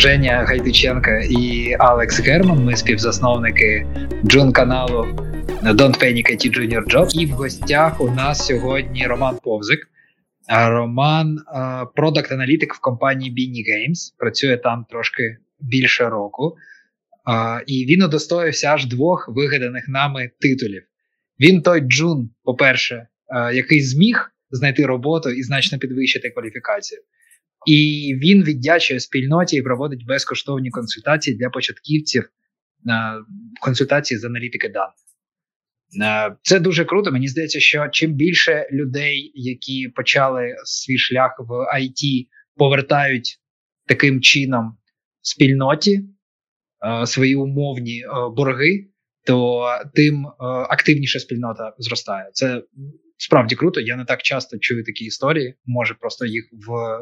Женя Гайдиченко і Алекс Герман. Ми співзасновники джун каналу Don't Panic IT Junior Job. І в гостях у нас сьогодні Роман Повзик. Роман продакт аналітик в компанії Beanie Games. Працює там трошки більше року. І він удостоївся аж двох вигаданих нами титулів. Він той Джун, по-перше, який зміг знайти роботу і значно підвищити кваліфікацію. І він віддячує спільноті і проводить безкоштовні консультації для початківців консультації з аналітики даних. Це дуже круто. Мені здається, що чим більше людей, які почали свій шлях в IT, повертають таким чином спільноті свої умовні борги, то тим активніша спільнота зростає. Це справді круто. Я не так часто чую такі історії. Може, просто їх в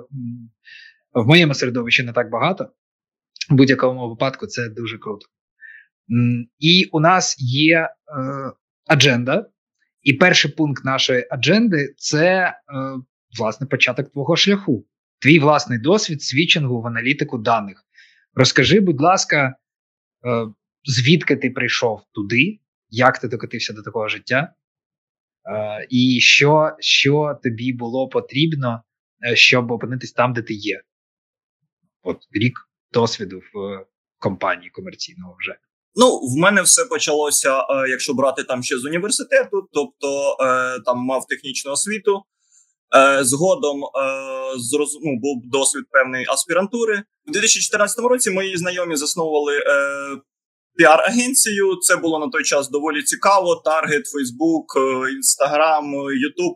в моєму середовищі не так багато. В будь-якому випадку це дуже круто. І у нас є е, адженда. І перший пункт нашої адженди це е, власне початок твого шляху, твій власний досвід свідчингу в аналітику даних. Розкажи, будь ласка, е, звідки ти прийшов туди, як ти докотився до такого життя, і що що тобі було потрібно, е, щоб опинитись там, де ти є. От рік досвіду в компанії комерційного вже. Ну, в мене все почалося, е, якщо брати там ще з університету, тобто там мав технічну освіту. Згодом ну, був досвід певної аспірантури. У 2014 році мої знайомі засновували піар-агенцію. Це було на той час доволі цікаво. Таргет, Фейсбук, Інстаграм, Ютуб.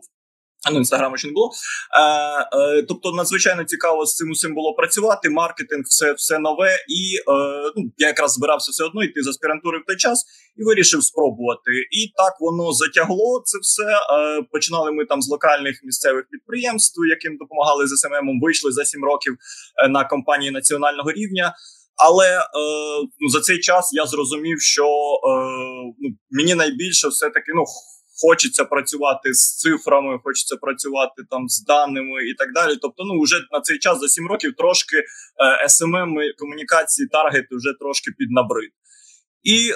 А ну, інстаграму ще не було. Е, е, Тобто, надзвичайно цікаво з цим усім було працювати. Маркетинг, все все нове. І е, ну, я якраз збирався все одно йти з аспірантури в той час і вирішив спробувати. І так воно затягло це все. Е, Починали ми там з локальних місцевих підприємств, яким допомагали з SMM. Вийшли за сім років е, на компанії національного рівня. Але е, ну, за цей час я зрозумів, що е, ну, мені найбільше все-таки ну, хочеться працювати з цифрами, хочеться працювати там з даними і так далі. Тобто, ну вже на цей час за сім років трошки е, SMM комунікації, таргети вже трошки піднабрид. І е,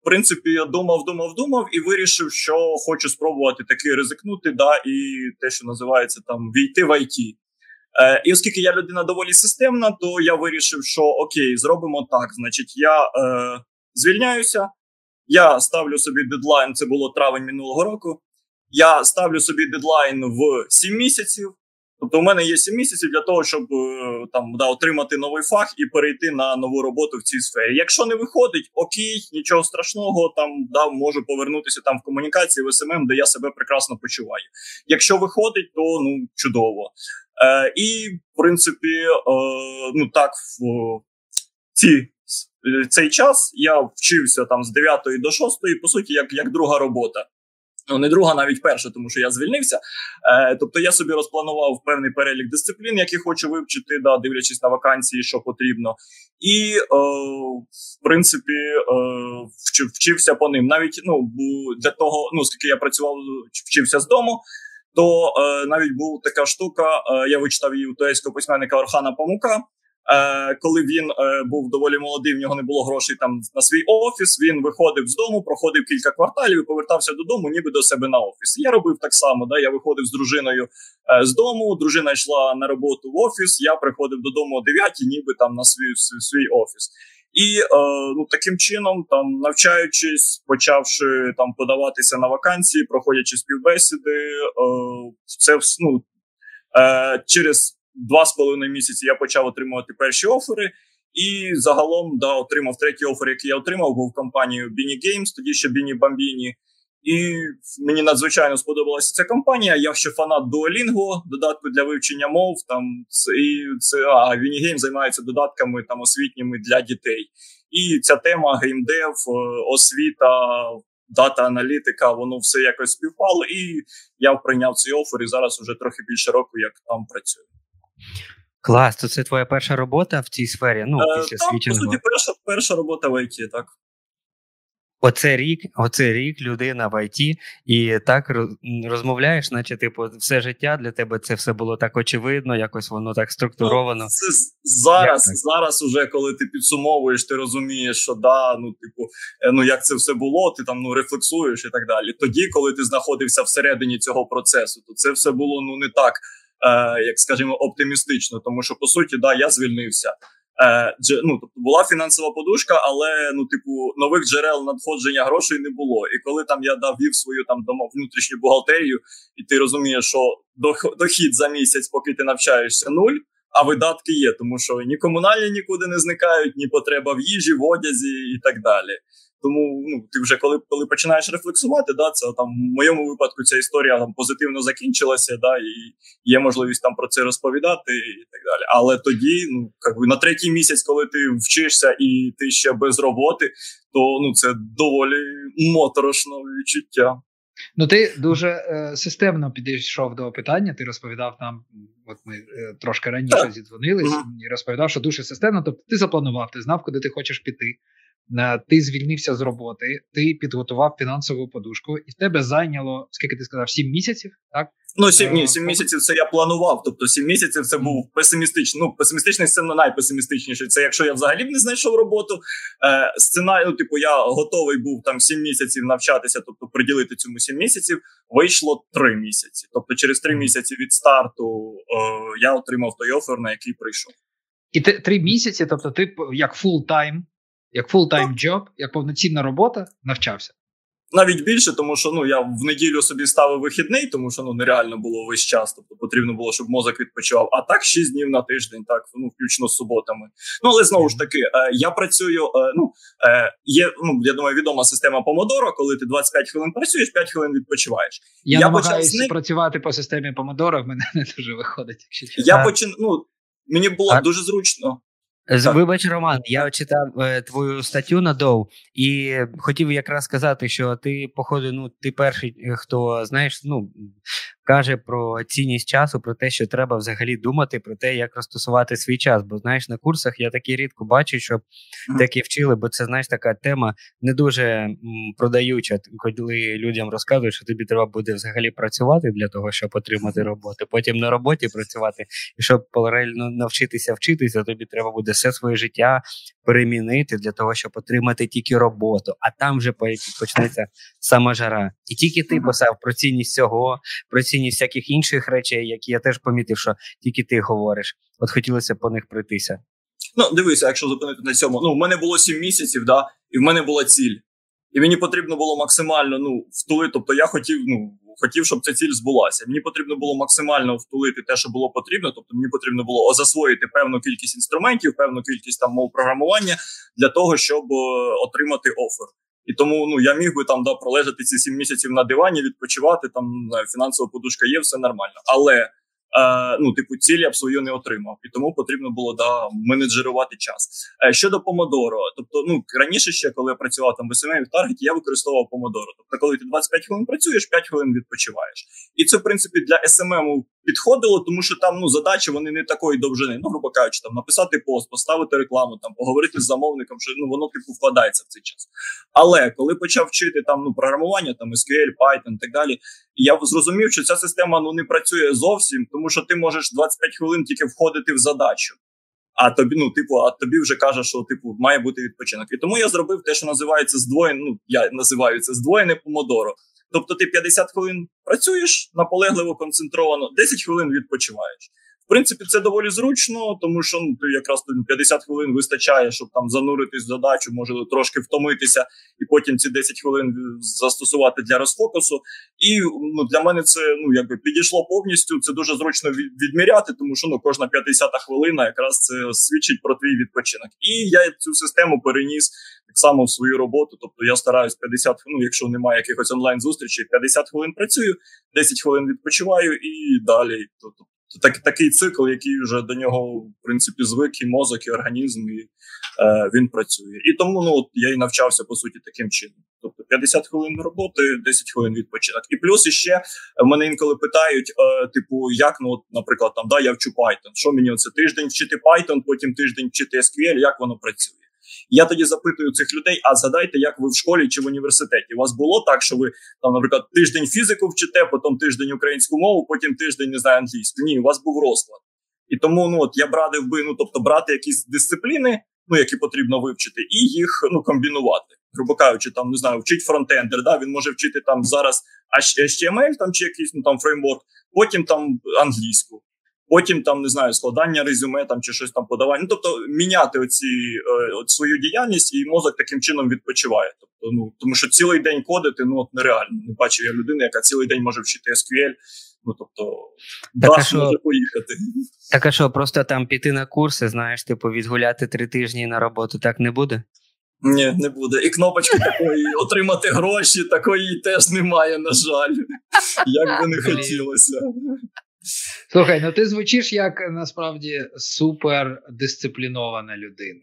в принципі, я думав, думав, думав і вирішив, що хочу спробувати таки ризикнути, да, і те, що називається там війти в IT. Е, І оскільки я людина доволі системна, то я вирішив, що окей, зробимо так. Значить, я е, звільняюся, я ставлю собі дедлайн. Це було травень минулого року. Я ставлю собі дедлайн в 7 місяців. Тобто, у мене є 7 місяців для того, щоб е, там да, отримати новий фах і перейти на нову роботу в цій сфері. Якщо не виходить, окей, нічого страшного, там да, можу повернутися там в комунікації в SMM, де я себе прекрасно почуваю. Якщо виходить, то ну чудово. Е, І в принципі, е, ну так, в ці. Цей час я вчився там з 9 до 6, по суті, як як друга робота. Ну, не друга, навіть перша, тому що я звільнився. Е, Тобто я собі розпланував певний перелік дисциплін, які хочу вивчити, да, дивлячись на вакансії, що потрібно. І, е, в принципі, е, вчився по ним. Навіть ну, для того, ну, оскільки я працював, вчився з дому, то е, навіть була така штука. Е, я вичитав її у туейського письменника Орхана Памука. Е, коли він е, був доволі молодий, в нього не було грошей там на свій офіс. Він виходив з дому, проходив кілька кварталів і повертався додому, ніби до себе на офіс. Я робив так само. Да, Я виходив з дружиною е, з дому. Дружина йшла на роботу в офіс. Я приходив додому о 9, ніби там на свій свій, свій офіс. І е, ну таким чином, там навчаючись, почавши там подаватися на вакансії, проходячи співбесіди, е, це ну, е, через два з половиною місяці я почав отримувати перші офери. І загалом да, отримав третій офер, який я отримав, був компанією Bini Games, тоді ще Bini Bambini. І мені надзвичайно сподобалася ця компанія. Я ще фанат Duolingo, додатку для вивчення мов. Там і це а Games займається додатками там освітніми для дітей. І ця тема gamedev, е, освіта, data аналітика, воно все якось співпало. І я прийняв цей офер. І зараз вже трохи більше року, як там працюю. Клас, то це твоя перша робота в цій сфері? Ну, е, після так, switching у? По суті, перша перша робота в IT, так. Оце рік, оце рік людина в IT, і так розмовляєш, наче типу, все життя для тебе це все було так очевидно, якось воно так структуровано. Ну, це зараз, як зараз, уже коли ти підсумовуєш, ти розумієш, що да, ну типу, е, ну як це все було, ти там ну рефлексуєш і так далі. Тоді, коли ти знаходився всередині цього процесу, то це все було ну не так, е, як скажімо, оптимістично, тому що по суті, да, я звільнився. Е, ну, тобто була фінансова подушка, але ну, типу, нових джерел надходження грошей не було. І коли там я дав вів свою там дома внутрішню бухгалтерію, і ти розумієш, що дохід за місяць, поки ти навчаєшся, нуль. А видатки є, тому що ні комунальні нікуди не зникають, ні потреба в їжі, в одязі і так далі. Тому ну ти вже коли коли починаєш рефлексувати, да, це там в моєму випадку ця історія там позитивно закінчилася, да, і є можливість там про це розповідати і так далі. Але тоді, ну якби на третій місяць, коли ти вчишся і ти ще без роботи, то ну це доволі моторошне відчуття. Ну, ти дуже е, системно підійшов до питання. Ти розповідав нам, от ми е, трошки раніше зідзвонились, і розповідав, що дуже системно. Тобто ти запланував, ти знав, куди ти хочеш піти. Е, ти звільнився з роботи, ти підготував фінансову подушку, і в тебе зайняло скільки ти сказав, сім місяців, так? Ну, сім ні, сім місяців це я планував. Тобто сім місяців це був песимістичний. Ну, песимістичний це найпесимістичніший. Це якщо я взагалі б не знайшов роботу. Е, Сценарій, ну, типу, я готовий був там сім місяців навчатися, тобто приділити цьому сім місяців. Вийшло три місяці. Тобто, через три місяці від старту е, я отримав той офер, на який прийшов. І три місяці, тобто, ти як full time як full-time job, як повноцінна робота, навчався. Навіть більше, тому що ну я в неділю собі ставив вихідний, тому що ну нереально було весь час. Тобто потрібно було, щоб мозок відпочивав. А так 6 днів на тиждень, так ну включно з суботами. Ну але знову ж таки, е, я працюю. Е, ну е, є ну я думаю, відома система Помодоро, коли ти 25 хвилин працюєш, 5 хвилин відпочиваєш. Я, я намагаюся почав... працювати по системі Помодоро. В мене не дуже виходить. Якщо я почин... ну, мені було а... дуже зручно. Вибач, Роман, я читав е, твою статтю на Доу і хотів якраз сказати, що ти, походу, ну ти перший, е, хто знаєш, ну каже про цінність часу, про те, що треба взагалі думати про те, як розтасувати свій час. Бо знаєш, на курсах я такі рідко бачу, що такі вчили, бо це знаєш така тема не дуже продаюча, коли людям розказують, що тобі треба буде взагалі працювати для того, щоб отримати роботу. Потім на роботі працювати, і щоб паралельно навчитися вчитися, тобі треба буде все своє життя перемінити для того, щоб отримати тільки роботу. А там вже почнеться сама жара. І тільки ти писав про цінність цього, про цінність всяких інших речей, які я теж помітив, що тільки ти говориш. От хотілося по них пройтися. Ну, дивися, якщо зупинити на цьому. Ну, в мене було сім місяців, да, і в мене була ціль. І мені потрібно було максимально ну, втулити. Тобто я хотів, ну, хотів, щоб ця ціль збулася. Мені потрібно було максимально втулити те, що було потрібно. Тобто мені потрібно було засвоїти певну кількість інструментів, певну кількість там мов програмування для того, щоб е, отримати офер. І тому ну я міг би там да пролежати ці сім місяців на дивані, відпочивати. Там фінансова подушка є, все нормально. Але ну, типу, цілі б свою не отримав, і тому потрібно було да менеджерувати час. Е, щодо помодоро, тобто, ну раніше ще коли я працював там в SMM, в таргеті, я використовував помодоро. Тобто, коли ти 25 хвилин працюєш, 5 хвилин відпочиваєш. І це в принципі для SMM підходило, тому що там ну задачі вони не такої довжини. Ну, грубо кажучи, там написати пост, поставити рекламу, там поговорити з замовником, що ну воно типу вкладається в цей час. Але коли почав вчити там ну програмування, там SQL, Python і так далі, я зрозумів, що ця система ну не працює зовсім, тому що ти можеш 25 хвилин тільки входити в задачу. А тобі, ну, типу, а тобі вже каже, що типу має бути відпочинок. І тому я зробив те, що називається здвоєне, ну я називаю це здвоєне помодоро. Тобто ти 50 хвилин працюєш наполегливо концентровано, 10 хвилин відпочиваєш принципі, це доволі зручно, тому що ну, ти якраз 50 хвилин вистачає, щоб там зануритись в задачу, може трошки втомитися, і потім ці 10 хвилин застосувати для розфокусу. І ну, для мене це ну якби підійшло повністю. Це дуже зручно відміряти, тому що ну кожна 50 хвилина якраз це свідчить про твій відпочинок. І я цю систему переніс. Так само в свою роботу, тобто я стараюсь 50 ну, якщо немає якихось онлайн зустрічей, 50 хвилин працюю, 10 хвилин відпочиваю і далі. Тобто так, такий цикл, який вже до нього в принципі звик і мозок, і організм, і е, він працює. І тому ну, от я і навчався по суті таким чином. Тобто 50 хвилин роботи, 10 хвилин відпочинок. І плюс іще мене інколи питають: е, типу, як ну, от, наприклад, там да, я вчу Python. Що мені оце тиждень вчити Python, потім тиждень вчити SQL, як воно працює? Я тоді запитую цих людей: а згадайте, як ви в школі чи в університеті? У вас було так, що ви там, наприклад, тиждень фізику вчите, потім тиждень українську мову, потім тиждень не знаю англійську. Ні, у вас був розклад. І тому ну от я б радив би, ну тобто брати якісь дисципліни, ну які потрібно вивчити, і їх ну комбінувати. Грубо кажучи, там не знаю, вчить фронтендер. Да, він може вчити там зараз HTML, там чи якийсь ну там фреймворк, потім там англійську. Потім там не знаю, складання резюме там чи щось там подавання. Ну, тобто міняти оці е, от свою діяльність, і мозок таким чином відпочиває. Тобто, ну тому що цілий день кодити ну от нереально. Не бачив я людини, яка цілий день може вчити SQL. Ну тобто Так, а що- може поїхати. Так а що, просто там піти на курси, знаєш, типу, відгуляти три тижні на роботу так не буде? Ні, не буде. І кнопочки такої отримати гроші, такої теж немає, на жаль. Як би не хотілося. Слухай, ну ти звучиш як насправді супер дисциплінована людина.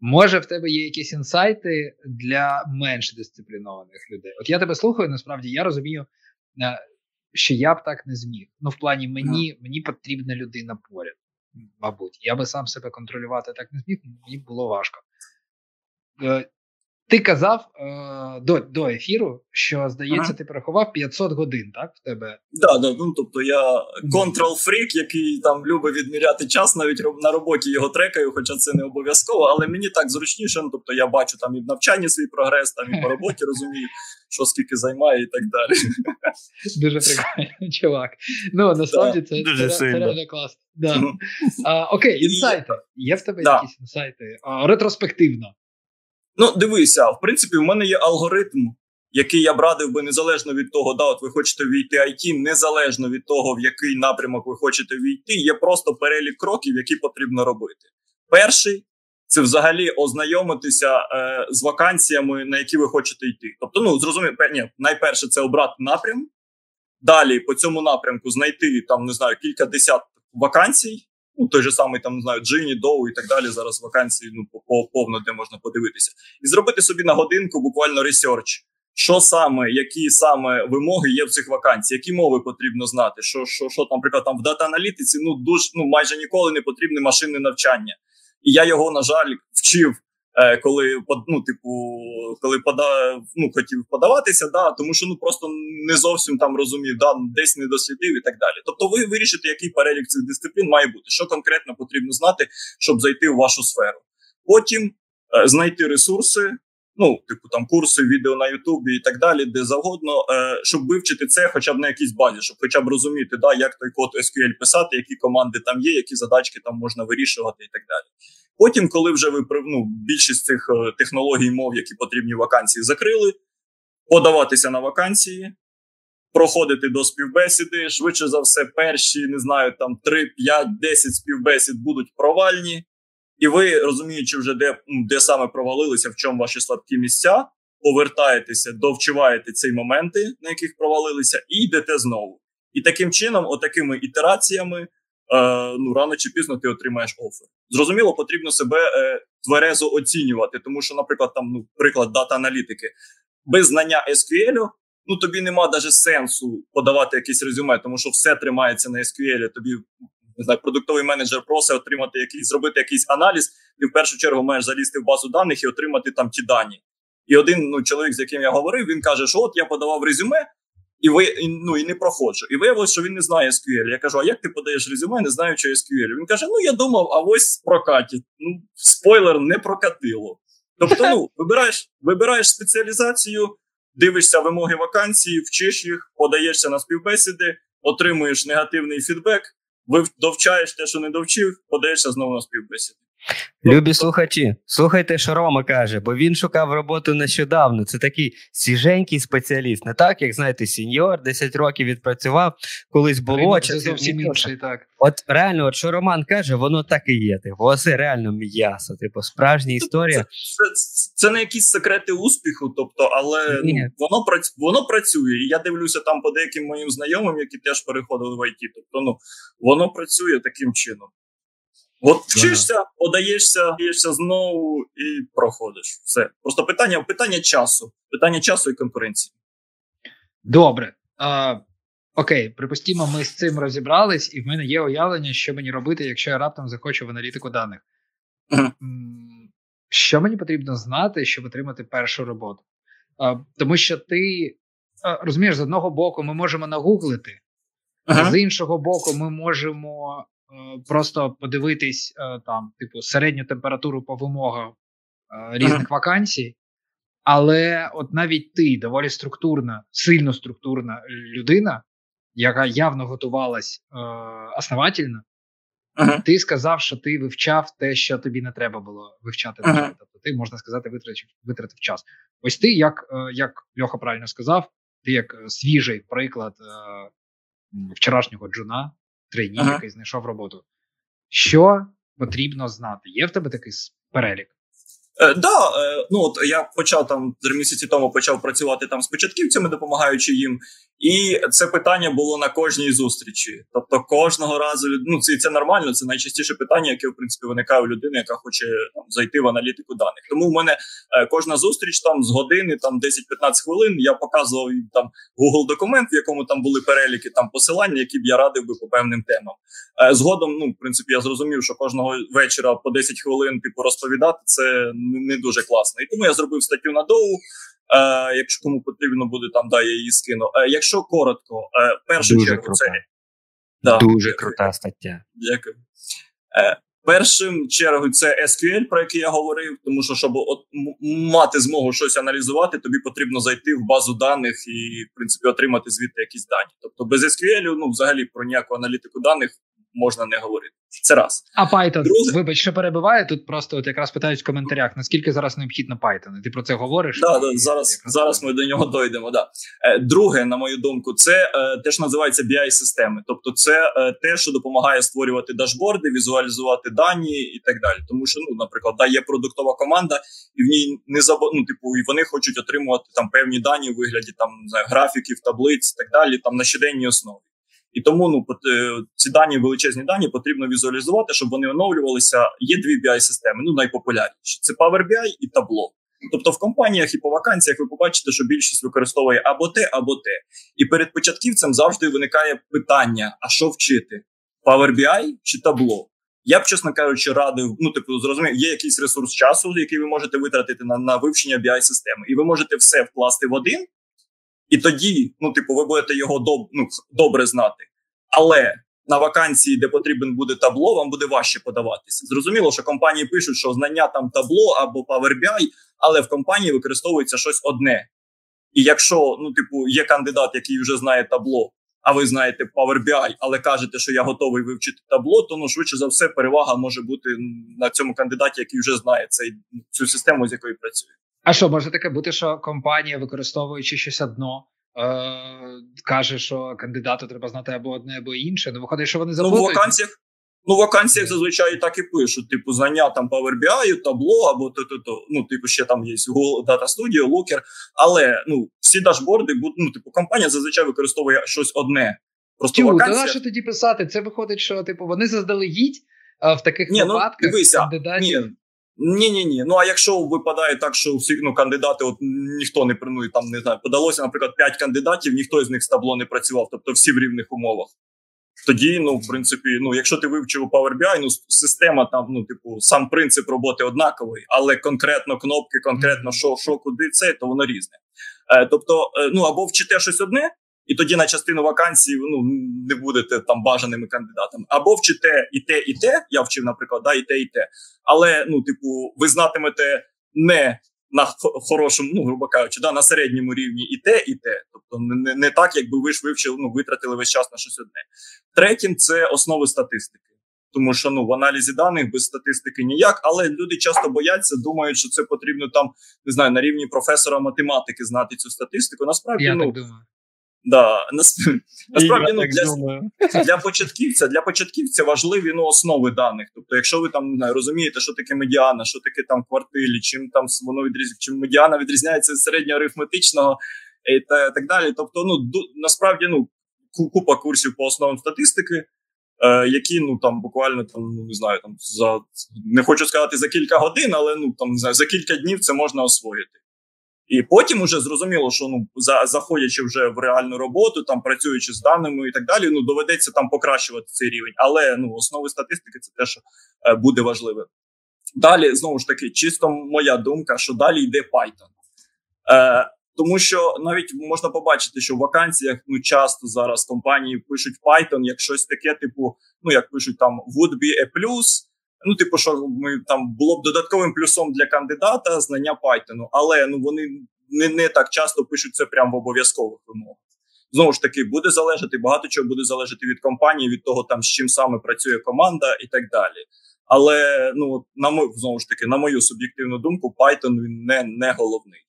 Може, в тебе є якісь інсайти для менш дисциплінованих людей? От я тебе слухаю, насправді я розумію, е, що я б так не зміг. Ну, в плані мені, мені потрібна людина поряд. Мабуть, я би сам себе контролювати так не зміг, мені було важко. Ти казав е, до, до ефіру, що здається, Ага. ти порахував 500 годин, так? В тебе Да, да, ну тобто я контрол-фрік, який там любить відміряти час, навіть на роботі його трекаю, хоча це не обов'язково, але мені так зручніше. Ну, тобто я бачу там і в навчанні свій прогрес, там і по роботі розумію, що скільки займає, і так далі. Дуже прикольно, чувак. Ну насправді це, Дуже це, це реально класно. Да. А, окей, інсайти. Є в тебе Да. якісь інсайти? А, ретроспективно. Ну, дивися, в принципі, в мене є алгоритм, який я б радив би незалежно від того, да, от ви хочете війти IT, незалежно від того, в який напрямок ви хочете війти, є просто перелік кроків, які потрібно робити. Перший це взагалі ознайомитися е, з вакансіями, на які ви хочете йти. Тобто, ну зрозуміло, ні, найперше це обрати напрям. Далі по цьому напрямку знайти там не знаю кілька десят вакансій. Ну, той же самий там не знаю, Djinni, DOU і так далі. Зараз вакансії ну по- по- повно де можна подивитися, і зробити собі на годинку буквально research. Що саме, які саме вимоги є в цих вакансіях, які мови потрібно знати? Що, що, що там, наприклад, там в дата-аналітиці ну дуже ну майже ніколи не потрібне машинне навчання. І я його, на жаль, вчив, коли под- ну, типу, коли подав, ну, хотів подаватися, да, тому що ну просто не зовсім там розумів, да, десь не дослідив і так далі. Тобто, ви вирішите, який перелік цих дисциплін має бути, що конкретно потрібно знати, щоб зайти в вашу сферу. Потім е, знайти ресурси. Ну, типу там курси, відео на Ютубі і так далі, де завгодно, е, щоб вивчити це хоча б на якійсь базі, щоб хоча б розуміти, да, як той код SQL писати, які команди там є, які задачки там можна вирішувати і так далі. Потім, коли вже ви ну, більшість цих е, технологій мов, які потрібні вакансії, закрили, подаватися на вакансії, проходити до співбесіди. Швидше за все, перші, не знаю, там 3, 5, 10 співбесід будуть провальні. І ви, розуміючи вже, де, де саме провалилися, в чому ваші слабкі місця, повертаєтеся, довчуваєте ці моменти, на яких провалилися, і йдете знову. І таким чином, отакими ітераціями, е, ну рано чи пізно ти отримаєш офер. Зрозуміло, потрібно себе е, тверезо оцінювати, тому що, наприклад, там ну, приклад дата-аналітики, без знання SQL, ну тобі нема навіть сенсу подавати якесь резюме, тому що все тримається на SQL, тобі не знаю, продуктовий менеджер просить отримати якийсь, зробити якийсь аналіз, ти в першу чергу маєш залізти в базу даних і отримати там ті дані. І один ну, чоловік, з яким я говорив, він каже, що от я подавав резюме, і ви ну, і не проходжу. І виявилося, що він не знає SQL. Я кажу: а як ти подаєш резюме, не знаючи SQL? Він каже: Ну я думав, а ось прокатить. Ну, спойлер, не прокатило. Тобто, ну, вибираєш, вибираєш спеціалізацію, дивишся вимоги вакансії, вчиш їх, подаєшся на співбесіди, отримуєш негативний фідбек, довчаєш те, що не довчив, подаєшся знову на співбесіди. Любі слухачі, слухайте, що Рома каже, бо він шукав роботу нещодавно. Це такий свіженький спеціаліст, не так, як знаєте, senior, 10 років відпрацював, колись було. Це зовсім інший, так. От реально, от що Роман каже, воно так і є. Типу, оце реально м'ясо, типу, справжня історія. Це, це, це не якісь секрети успіху, тобто, але Ні. ну, воно прац- воно працює. І я дивлюся там по деяким моїм знайомим, які теж переходили в IT. Тобто, ну воно працює таким чином. От вчишся, подаєшся, подаєшся знову і проходиш. Все. Просто питання, питання часу. Питання часу і конкуренції. Добре. А, окей, припустімо, ми з цим розібрались, і в мене є уявлення, що мені робити, якщо я раптом захочу в аналітику даних. Що мені потрібно знати, щоб отримати першу роботу? А, Тому що ти а, розумієш, з одного боку, ми можемо нагуглити, ага. з іншого боку, ми можемо а, просто подивитись е, там, типу, середню температуру по вимогам різних вакансій. Але от навіть ти доволі структурна, сильно структурна людина, яка явно готувалась е, основательно, ага. ти сказав, що ти вивчав те, що тобі не треба було вивчати. Ага. Тобто ти, можна сказати, витратив, витратив час. Ось ти, як е, як Льоха правильно сказав, ти як е, свіжий приклад е, вчорашнього джуна, трейні, ага. який знайшов роботу. Що потрібно знати? Є в тебе такий перелік? Е, да, е, ну от я почав там три місяці тому почав працювати там з початківцями, допомагаючи їм. І це питання було на кожній зустрічі. Тобто, кожного разу ну це це нормально. Це найчастіше питання, яке в принципі виникає у людини, яка хоче там зайти в аналітику даних. Тому в мене е, кожна зустріч там з години, там 10-15 хвилин. Я показував там Google документ, в якому там були переліки там посилання, які б я радив би по певним темам. Е, згодом, ну в принципі, я зрозумів, що кожного вечора по 10 хвилин типу розповідати це не дуже класно. І тому я зробив статтю на доу. Е, Якщо кому потрібно буде там, да, я її скину. Е, Якщо коротко, е, першу дуже чергу, крута. це да, дуже крута стаття. Дякую. Е, Першим чергою це SQL, про який я говорив, тому що щоб от мати змогу щось аналізувати, тобі потрібно зайти в базу даних і в принципі отримати звідти якісь дані. Тобто без SQL, ну взагалі про ніяку аналітику даних можна не говорити. Це раз. А Python, Друге... вибач, що перебиває тут. Просто от якраз питають в коментарях: наскільки зараз необхідно Python? Ти про це говориш? Да, да, зараз зараз ми до нього дойдемо. Да. Е, друге, на мою думку, це е, те, що називається bi системи Тобто, це е, те, що допомагає створювати дашборди, візуалізувати дані і так далі. Тому що, ну, наприклад, да, є продуктова команда, і в ній не заб... ну, типу, і вони хочуть отримувати там певні дані у вигляді там не знаю, графіків, таблиць і так далі, там на щоденній основі. І тому ну е, ці дані величезні дані потрібно візуалізувати, щоб вони оновлювалися. Є дві bi системи ну найпопулярніші це Power BI і Tableau. Тобто в компаніях і по вакансіях ви побачите, що більшість використовує або те, або те. І перед початківцем завжди виникає питання: а що вчити? Power BI чи Tableau? Я б, чесно кажучи, радив, ну типу, зрозумів, є якийсь ресурс часу, який ви можете витратити на на вивчення bi системи і ви можете все вкласти в один, і тоді, ну, типу, ви будете його доб, ну, добре знати. Але на вакансії, де потрібен буде табло, вам буде важче подаватися. Зрозуміло, що компанії пишуть, що знання там табло або Power BI, але в компанії використовується щось одне. І якщо ну, типу, є кандидат, який вже знає табло, а ви знаєте Power BI, але кажете, що я готовий вивчити табло, то ну швидше за все перевага може бути на цьому кандидаті, який вже знає цей цю систему, з якою працює. А що може таке бути, що компанія, використовуючи щось одно, каже, що кандидату треба знати або одне, або інше. Ну виходить, що вони забудуть? Ну, в вакансіях Ну, в вакансіях зазвичай так і пишуть: типу, знання там Power BI, табло або то, то, то. Ну, типу, ще там є Google Data Studio, Looker. Але ну, всі дашборди, ну, типу, компанія зазвичай використовує щось одне. Просто Чому? вакансія... То що тоді писати? Це виходить, що типу вони заздалегідь а в таких ні, ну, випадках ну, дивися, кандидатів. Ні. Ні, ні, ні. Ну а якщо випадає так, що всі ну, кандидати, от ніхто не ну, там не знаю, подалося, наприклад, 5 кандидатів, ніхто з них з табло не працював, тобто всі в рівних умовах. Тоді, ну, в принципі, ну, якщо ти вивчив Power BI, ну система там, ну, типу, сам принцип роботи однаковий, але конкретно кнопки, конкретно що, що, куди це, то воно різне. Е, Тобто, е, ну або вчите щось одне, і тоді на частину вакансій ну, не будете там бажаними кандидатами. Або вчите і те, і те. Я вчив, наприклад, да, і те, і те. Але ну, типу, ви знатимете не на хорошому, ну грубо кажучи, да, на середньому рівні і те, і те. Тобто, не не так, якби ви ж вивчили, ну витратили весь час на щось одне. Третім це основи статистики. Тому що ну в аналізі даних без статистики ніяк, але люди часто бояться, думають, що це потрібно там не знаю на рівні професора математики знати цю статистику. Насправді Я ну так думаю. Да, насправді ну, для для початківця для початківця важливі ну, основи даних. Тобто, якщо ви там не знаю, розумієте, що таке медіана, що таке там квартилі, чим там воно відрізняється, чим медіана відрізняється від середньоарифметичного і та, так далі. Тобто, ну насправді ну купа курсів по основам статистики, е, які ну там буквально там ну не знаю, там за не хочу сказати за кілька годин, але ну там не знаю, за кілька днів це можна освоїти. І потім уже зрозуміло, що ну за заходячи вже в реальну роботу, там працюючи з даними і так далі, ну доведеться там покращувати цей рівень. Але ну основи статистики це те, що е, буде важливе. Далі, знову ж таки, чисто моя думка, що далі йде Python. Е, Тому що навіть можна побачити, що в вакансіях ну часто зараз компанії пишуть Python як щось таке, типу, ну як пишуть там would be a plus. Ну, типу, що ми там було б додатковим плюсом для кандидата знання Python, але ну вони не не так часто пишуть це прямо в обов'язкових вимогах. Знову ж таки, буде залежати багато чого буде залежати від компанії, від того, там з чим саме працює команда і так далі. Але ну на мою знову ж таки, на мою суб'єктивну думку, Python він не не головний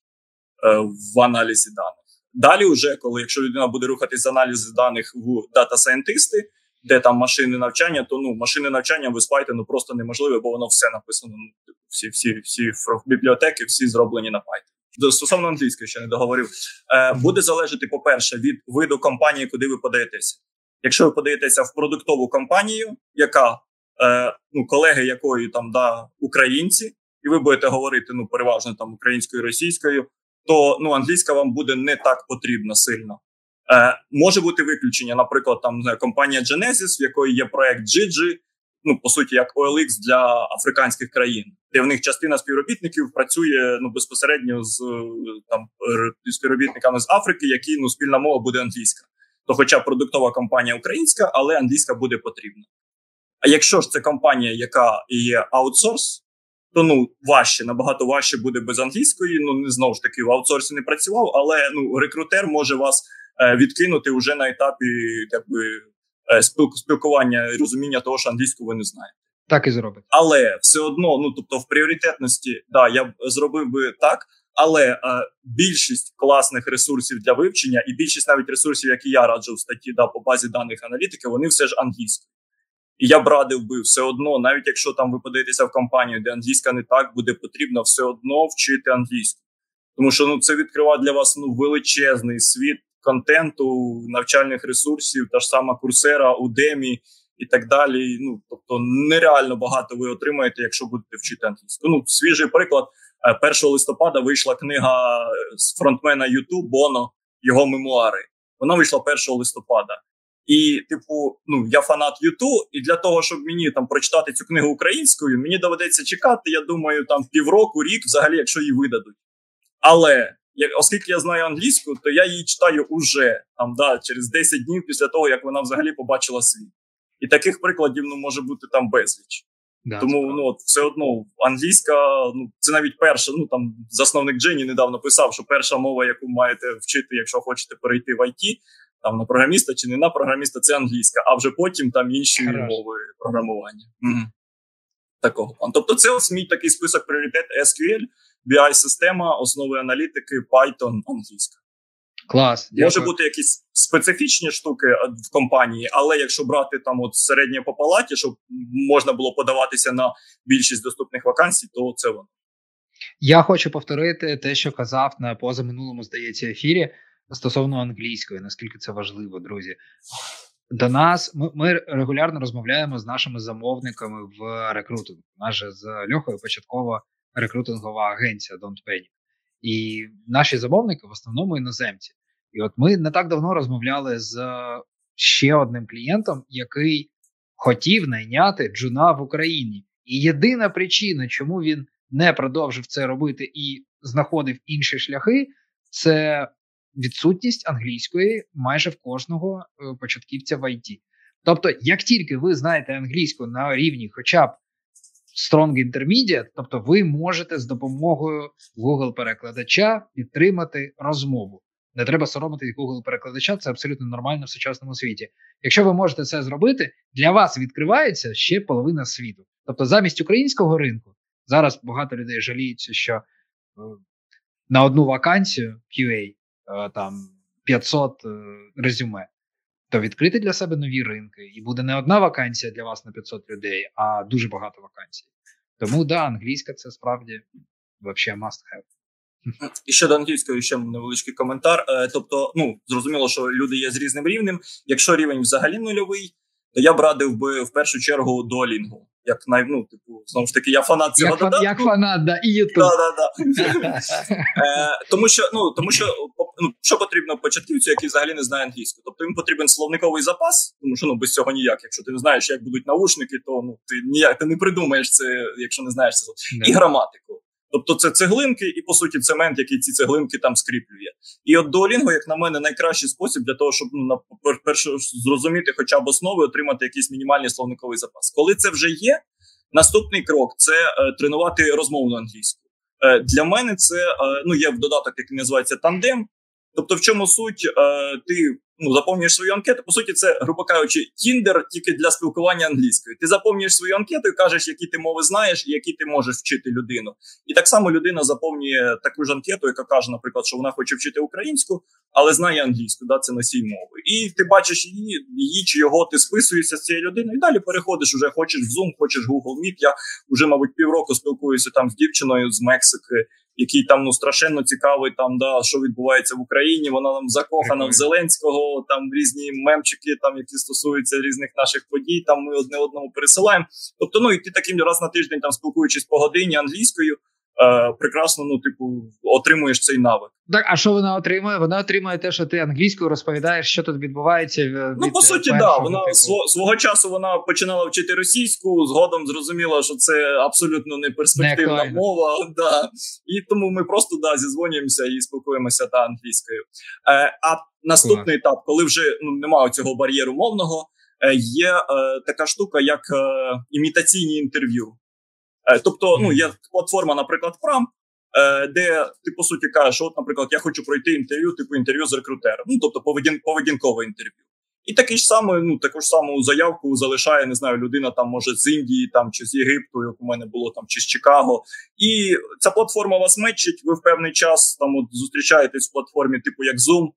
е, в аналізі даних. Далі, вже коли якщо людина буде рухатись з аналізу даних в дата-сайентисти, де там машини навчання, то ну машини навчання без Python просто неможливе, бо воно все написано. Ну, всі всі всі бібліотеки, всі зроблені на Python. Стосовно англійської, ще не договорив, е, буде залежати, по-перше, від виду компанії, куди ви подаєтеся. Якщо ви подаєтеся в продуктову компанію, яка е, ну, колеги якої там да, українці, і ви будете говорити ну, переважно там українською російською, то ну, англійська вам буде не так потрібна сильно. Е, Може бути виключення, наприклад, там компанія Genesis, в якої є проект Gigi, ну по суті, як OLX для африканських країн, де в них частина співробітників працює ну безпосередньо з там співробітниками з Африки, які ну спільна мова буде англійська. То, хоча продуктова компанія українська, але англійська буде потрібна. А якщо ж це компанія, яка є аутсорс, то ну важче, набагато важче буде без англійської. Ну не знову ж таки в аутсорсі не працював, але ну рекрутер може вас е, відкинути вже на етапі якби е, спілкування і розуміння того, що англійську ви не знаєте. Так і зробить. Але все одно, ну тобто, в пріоритетності, да, я б зробив би так. Але е, більшість класних ресурсів для вивчення, і більшість навіть ресурсів, які я раджу в статті да, по базі даних аналітики, вони все ж англійською. І я б радив би все одно, навіть якщо там ви подаєтеся в компанію, де англійська не так, буде потрібно все одно вчити англійську. Тому що ну це відкриває для вас ну величезний світ контенту, навчальних ресурсів, та ж сама курсера, Udemy і так далі. Ну тобто нереально багато ви отримаєте, якщо будете вчити англійську. Ну, свіжий приклад. 1 е, листопада вийшла книга з фронтмена YouTube Боно, його мемуари. Вона вийшла 1 листопада. І, типу, ну я фанат Юту, і для того, щоб мені там прочитати цю книгу українською, мені доведеться чекати. Я думаю, там півроку, рік, взагалі, якщо її видадуть. Але оскільки я знаю англійську, то я її читаю уже там, да, через 10 днів після того, як вона взагалі побачила світ. І таких прикладів ну, може бути там безліч. Да, Тому ну, от, все одно англійська, ну це навіть перша. Ну там засновник Джені недавно писав, що перша мова, яку маєте вчити, якщо хочете перейти в IT, там на програміста чи не на програміста, це англійська, а вже потім там інші Хорошо. мови програмування. Угу. Такого. Тобто, це ось мій такий список пріоритет SQL, BI-система, основи аналітики, Python, англійська. Клас. Дякую. Може бути якісь специфічні штуки в компанії, але якщо брати там от середнє по палаті, щоб можна було подаватися на більшість доступних вакансій, то це воно. Я хочу повторити те, що казав на позаминулому, здається, ефірі стосовно англійської, наскільки це важливо, друзі. До нас ми ми регулярно розмовляємо з нашими замовниками в рекрутингу. Наша з Льохою початкова рекрутингова агенція Don't Panic. І наші замовники в основному іноземці. І от ми не так давно розмовляли з ще одним клієнтом, який хотів найняти джуна в Україні. І єдина причина, чому він не продовжив це робити і знаходив інші шляхи, це відсутність англійської майже в кожного е, початківця в ІТ. Тобто, як тільки ви знаєте англійську на рівні, хоча б Strong Intermediate, тобто ви можете з допомогою Google перекладача підтримати розмову. Не треба соромити Google перекладача, це абсолютно нормально в сучасному світі. Якщо ви можете це зробити, для вас відкривається ще половина світу. Тобто, замість українського ринку зараз багато людей жаліються, що е, на одну вакансію QA Е, там 500 е, резюме, то відкрити для себе нові ринки, і буде не одна вакансія для вас на 500 людей, а дуже багато вакансій. Тому да, англійська це справді взагалі must have. І щодо англійської ще невеличкий коментар. Е, тобто, ну зрозуміло, що люди є з різним рівнем. Якщо рівень взагалі нульовий, то я б радив би в першу чергу Duolingo. Як най, ну, типу, знову ж таки, я фанат цього як додатку. Як фанат, да, і YouTube. Да, да, да. е, Тому що ну, тому що ну, що потрібно початківцю, який взагалі не знає англійську. Тобто їм потрібен словниковий запас, тому що ну без цього ніяк. Якщо ти не знаєш, як будуть наушники, то ну ти ніяк ти не придумаєш це, якщо не знаєш це і граматику. Тобто це цеглинки, і по суті цемент, який ці цеглинки там скріплює. І от Duolingo, як на мене, найкращий спосіб для того, щоб ну на перше зрозуміти, хоча б основи, отримати якийсь мінімальний словниковий запас. Коли це вже є, наступний крок це е, тренувати розмовну англійську. Е, Для мене це е, ну є в додаток, який називається тандем. Тобто, в чому суть е, ти ну, заповнюєш свою анкету. По суті, це, грубо кажучи, тіндер тільки для спілкування англійською. Ти заповнюєш свою анкету і кажеш, які ти мови знаєш і які ти можеш вчити людину. І так само людина заповнює таку ж анкету, яка каже, наприклад, що вона хоче вчити українську, але знає англійську, да, це носій мови. І ти бачиш її, її чи його, ти списуєшся з цією людиною, і далі переходиш уже, хочеш в Zoom, хочеш Google Meet. Я вже, мабуть, півроку спілкуюся там з дівчиною з Мексики який там ну страшенно цікавий, там да що відбувається в Україні. Вона там закохана в Зеленського, там різні мемчики, там які стосуються різних наших подій. Там ми одне одному пересилаємо. Тобто, ну і ти таким раз на тиждень, там спілкуючись по годині англійською. Е, прекрасно, ну, типу, отримуєш цей навик. Так, а що вона отримує? Вона отримує те, що ти англійською розповідаєш, що тут відбувається. Від ну, по суті, так. Да. Вона типу. свого, часу вона починала вчити російську, згодом зрозуміла, що це абсолютно не перспективна не мова. Да. І тому ми просто да, зізвонюємося і спілкуємося та англійською. Е, А наступний Клас. етап, коли вже ну, немає цього бар'єру мовного, е, є е, така штука, як е, імітаційні інтерв'ю. Е, тобто, ну є платформа, наприклад, Прам, е, де ти по суті кажеш, от, наприклад, я хочу пройти інтерв'ю, типу інтерв'ю з рекрутером, ну тобто поведін, поведінкове інтерв'ю. І такий ж самий, ну таку ж саму заявку залишає, не знаю, людина там може з Індії там чи з Єгипту, як у мене було там, чи з Чикаго. І ця платформа вас мечить. Ви в певний час там от зустрічаєтесь в платформі, типу як Zoom,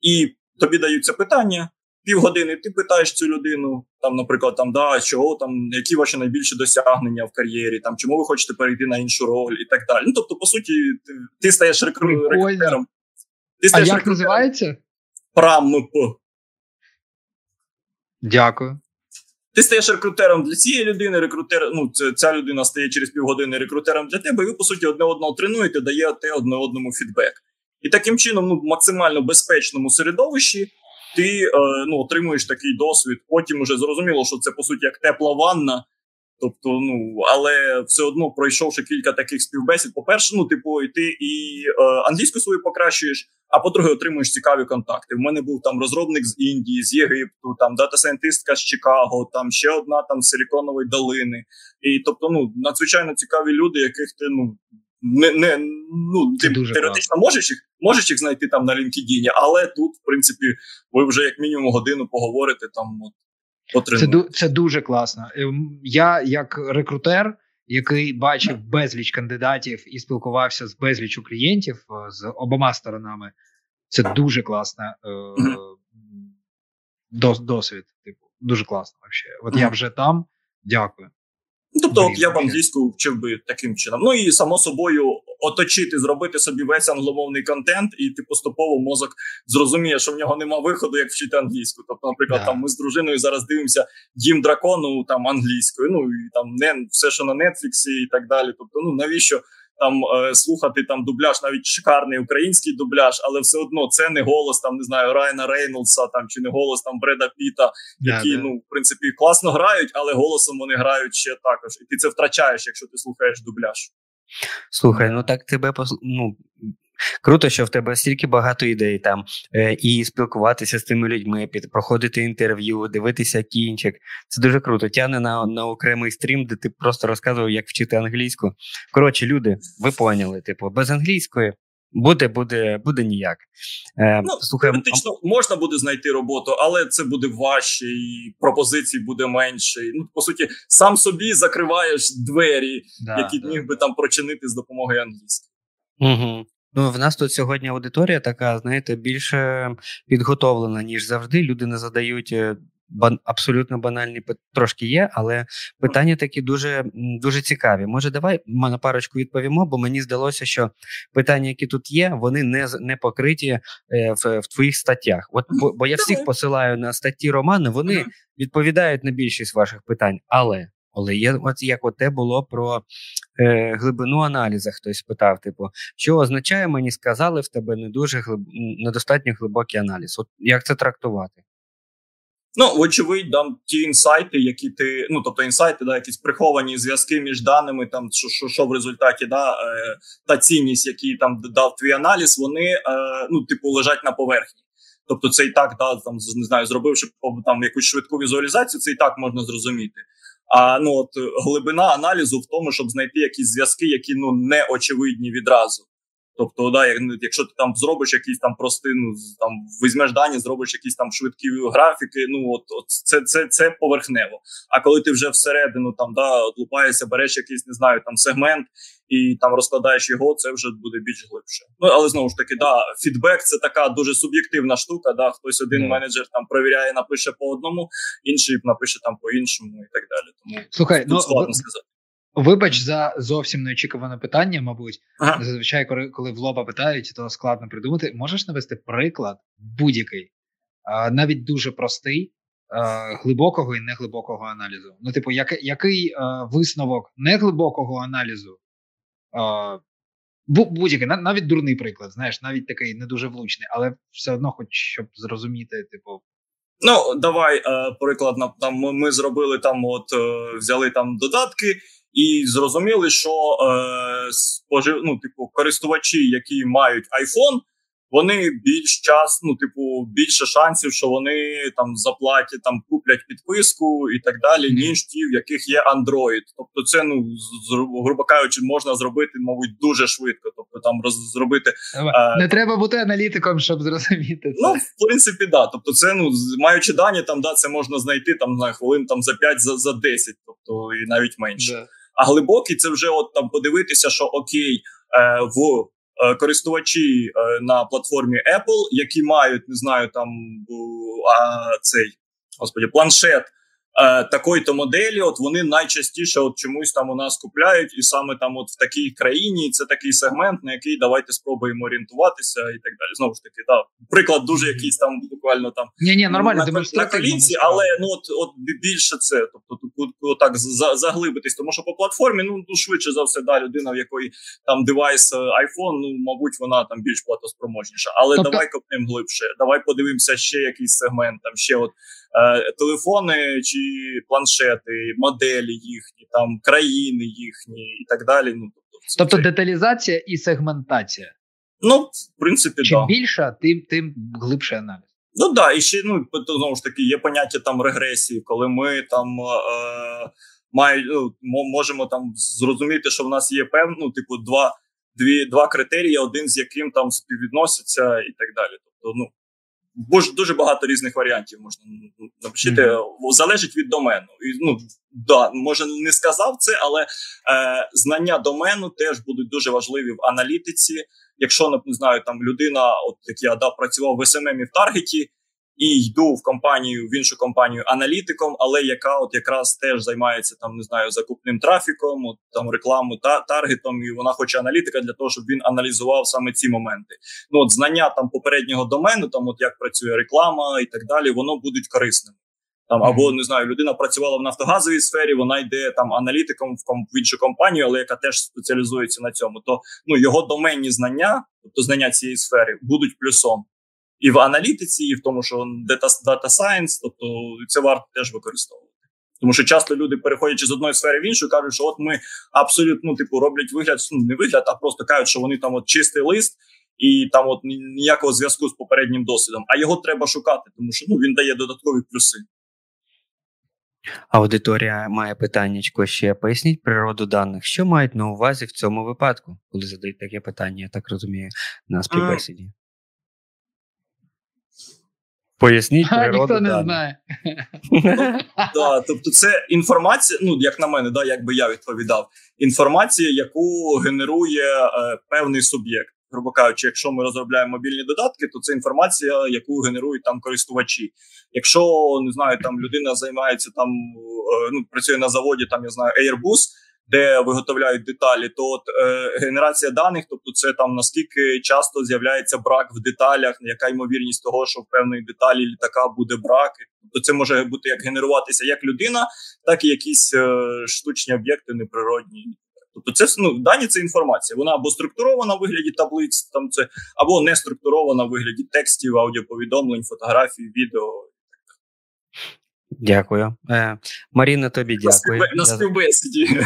і тобі даються питання півгодини ти питаєш цю людину, там, наприклад, там да, чого там, які ваші найбільші досягнення в кар'єрі, там чому ви хочете перейти на іншу роль і так далі. Ну тобто, по суті, ти, ти стаєш рекру... рекрутером. Ти стаєш а як рекрутером. називається? ПРАМП. Дякую. Ти стаєш рекрутером для цієї людини, рекрутер, ну ця людина стає через півгодини рекрутером для тебе, і ви, по суті, одне одного тренуєте, даєте одне одному фідбек. І таким чином, ну, в максимально безпечному середовищі ти е, ну, отримуєш такий досвід. Потім вже зрозуміло, що це по суті як тепла ванна. Тобто, ну але все одно пройшовши кілька таких співбесід, по-перше, ну типу, і ти і е, англійську свою покращуєш, а по-друге, отримуєш цікаві контакти. В мене був там розробник з Індії, з Єгипту, там дата-сайентистка з Чикаго, там ще одна там з Силіконової долини. І тобто, ну надзвичайно цікаві люди, яких ти ну не не ну ти дуже теоретично класно. можеш їх можеш їх знайти там на LinkedIn, але тут, в принципі, ви вже як мінімум годину поговорите там. От, це це дуже класно. Ем, я, як рекрутер, який бачив безліч кандидатів і спілкувався з безлічю клієнтів е, з обома сторонами, це дуже класна е, досвід. Типу, дуже класно. Вообще. От я вже там. Дякую. Ну, тобто, от я б англійську вчив би таким чином. Ну і само собою оточити, зробити собі весь англомовний контент, і ти поступово мозок зрозуміє, що в нього нема виходу, як вчити англійську. Тобто, наприклад, yeah. там ми з дружиною зараз дивимося дім дракону там англійською. Ну і там не все, що на Нетфліксі, і так далі. Тобто, ну навіщо? Там е, слухати там дубляж, навіть шикарний український дубляж, але все одно це не голос там не знаю Райана Рейнолдса, там чи не голос там Бреда Піта, які yeah, yeah. ну в принципі класно грають, але голосом вони грають ще також. І ти це втрачаєш, якщо ти слухаєш дубляж. Слухай, ну так тебе ну, Круто, що в тебе стільки багато ідей там, е, і спілкуватися з тими людьми, проходити інтерв'ю, дивитися кінчик. Це дуже круто. Тягне на на окремий стрім, де ти просто розказував, як вчити англійську. Коротше, люди, ви поняли, типу, без англійської буде, буде, буде ніяк. Е, ну, слухай, Теоретично можна буде знайти роботу, але це буде важче, і пропозицій буде менше. Ну, по суті, сам собі закриваєш двері, да, які да. міг би там прочинити з допомогою англійської. Угу. Ну, в нас тут сьогодні аудиторія така, знаєте, більше підготовлена, ніж завжди. Люди не задають е, бан, абсолютно банальні трошки є, але питання такі дуже дуже цікаві. Може, давай ми на парочку відповімо, бо мені здалося, що питання, які тут є, вони не не покриті е, в в твоїх статтях. От бо, бо я всіх посилаю на статті Романа, вони відповідають на більшість ваших питань, але. Але є, от як от те було про е, глибину аналізу, хтось питав, типу, що означає, мені сказали в тебе не дуже глиб... недостатньо глибокий аналіз. От як це трактувати? Ну, вочевидь, там ті інсайти, які ти, ну тобто інсайти, да, якісь приховані зв'язки між даними, там що що, що в результаті, да, е, та цінність, які там дав твій аналіз, вони е, ну, типу, лежать на поверхні. Тобто, це і так, да, там не знаю, зробивши там якусь швидку візуалізацію, це і так можна зрозуміти. А ну от глибина аналізу в тому, щоб знайти якісь зв'язки, які ну не очевидні відразу. Тобто, да, якщо ти там зробиш якісь там прости, ну там візьмеш дані, зробиш якісь там швидкі графіки. Ну от, от це це, це поверхнево. А коли ти вже всередину там да, лупаєшся, береш якийсь, не знаю, там сегмент і там розкладаєш його, це вже буде більш глибше. Ну але знову ж таки, да, фідбек це така дуже суб'єктивна штука. Да, Хтось один yeah. менеджер там перевіряє, напише по одному, інший напише там по іншому і так далі. Тому слухай, ну складно сказати. Вибач за зовсім неочікуване питання, мабуть. Ага. Зазвичай, коли коли в лоба питають, то складно придумати. Можеш навести приклад будь-який, навіть дуже простий, глибокого і неглибокого аналізу. Ну, типу, як, який висновок неглибокого аналізу? Будь-який, навіть дурний приклад, знаєш, навіть такий не дуже влучний, але все одно, хоч щоб зрозуміти, типу. Ну, давай, приклад, там ми зробили там, от е, взяли там додатки і зрозуміли, що е, спожив, ну, типу, користувачі, які мають iPhone, вони більш час, ну, типу, більше шансів, що вони там заплатять, там куплять підписку і так далі, ніж ті, в яких є Android. Тобто, це ну з, грубо кажучи, можна зробити, мабуть, дуже швидко. Тобто там роз, зробити е, не треба бути аналітиком, щоб зрозуміти. це. Ну, в принципі, да. Тобто, це ну маючи дані, там да, це можна знайти там на хвилин там за 5, за за 10, тобто і навіть менше. Да. А глибокий це вже от там подивитися, що окей, е, в е, користувачі е, на платформі Apple, які мають, не знаю, там а, цей господі, планшет такої-то моделі, от вони найчастіше от чомусь там у нас купляють, і саме там, от в такій країні, це такий сегмент, на який давайте спробуємо орієнтуватися, і так далі. Знову ж таки, так, приклад дуже якийсь там буквально там ні, ні, нормально на, на колінці, але ну от от більше це, тобто так заглибитись, тому що по платформі ну, ну швидше за все, да, людина, в якої там девайс е, iPhone, ну мабуть, вона там більш платоспроможніша. Але тобто... давай копнемо глибше. Давай подивимося ще якийсь сегмент, там ще от е, телефони чи планшети, моделі їхні, там країни їхні і так далі. Ну тобто, тобто деталізація і сегментація. Ну, в принципі, чим да. більша, тим тим глибше аналіз. Ну да, і ще ну знову ж таки є поняття там регресії, коли ми там е, має, ну, можемо там зрозуміти, що в нас є певно, ну, типу, два дві, два критерії, один з яким там співвідноситься, і так далі. Тобто, ну бо дуже багато різних варіантів можна напишити. Mm-hmm. Залежить від домену. І, Ну да, може не сказав це, але е, знання домену теж будуть дуже важливі в аналітиці. Якщо не знаю, там людина, от як я да, працював в SMM і в Таргеті, і йду в компанію в іншу компанію аналітиком, але яка от якраз теж займається там, не знаю, закупним трафіком, от, там рекламу та таргетом, і вона хоче аналітика для того, щоб він аналізував саме ці моменти. Ну от знання там попереднього домену, там от як працює реклама і так далі, воно будуть корисними. Там або не знаю, людина працювала в нафтогазовій сфері, вона йде там аналітиком в ком в іншу компанію, але яка теж спеціалізується на цьому. То ну його доменні знання, тобто знання цієї сфери, будуть плюсом і в аналітиці, і в тому, що Data, data Science, тобто це варто теж використовувати. Тому що часто люди, переходячи з одної сфери в іншу, кажуть, що от ми абсолютно ну, типу роблять вигляд, ну не вигляд, а просто кажуть, що вони там от чистий лист, і там от ніякого зв'язку з попереднім досвідом. А його треба шукати, тому що ну він дає додаткові плюси. Аудиторія має питання ще поясніть природу даних. Що мають на увазі в цьому випадку, коли задають таке питання, я так розумію, на співбесіді? Поясніть природу Ніхто не знає. да, Тобто, це інформація, ну як на мене, да, як би я відповідав, інформація, яку генерує е, певний суб'єкт. Грубо кажучи, якщо ми розробляємо мобільні додатки, то це інформація, яку генерують там користувачі. Якщо не знаю, там людина займається там, е, ну працює на заводі, там я знаю Airbus, де виготовляють деталі, то от е, генерація даних, тобто це там наскільки часто з'являється брак в деталях, яка ймовірність того, що в певної деталі літака буде брак. Тобто це може бути як генеруватися як людина, так і якісь е, штучні об'єкти неприродні. Тобто, це ну, дані це інформація. Вона або структурована в вигляді таблиць, там це або не структурована в вигляді текстів, аудіоповідомлень, фотографій, відео. Дякую. Е, Маріна, тобі дякую. На співбесіді.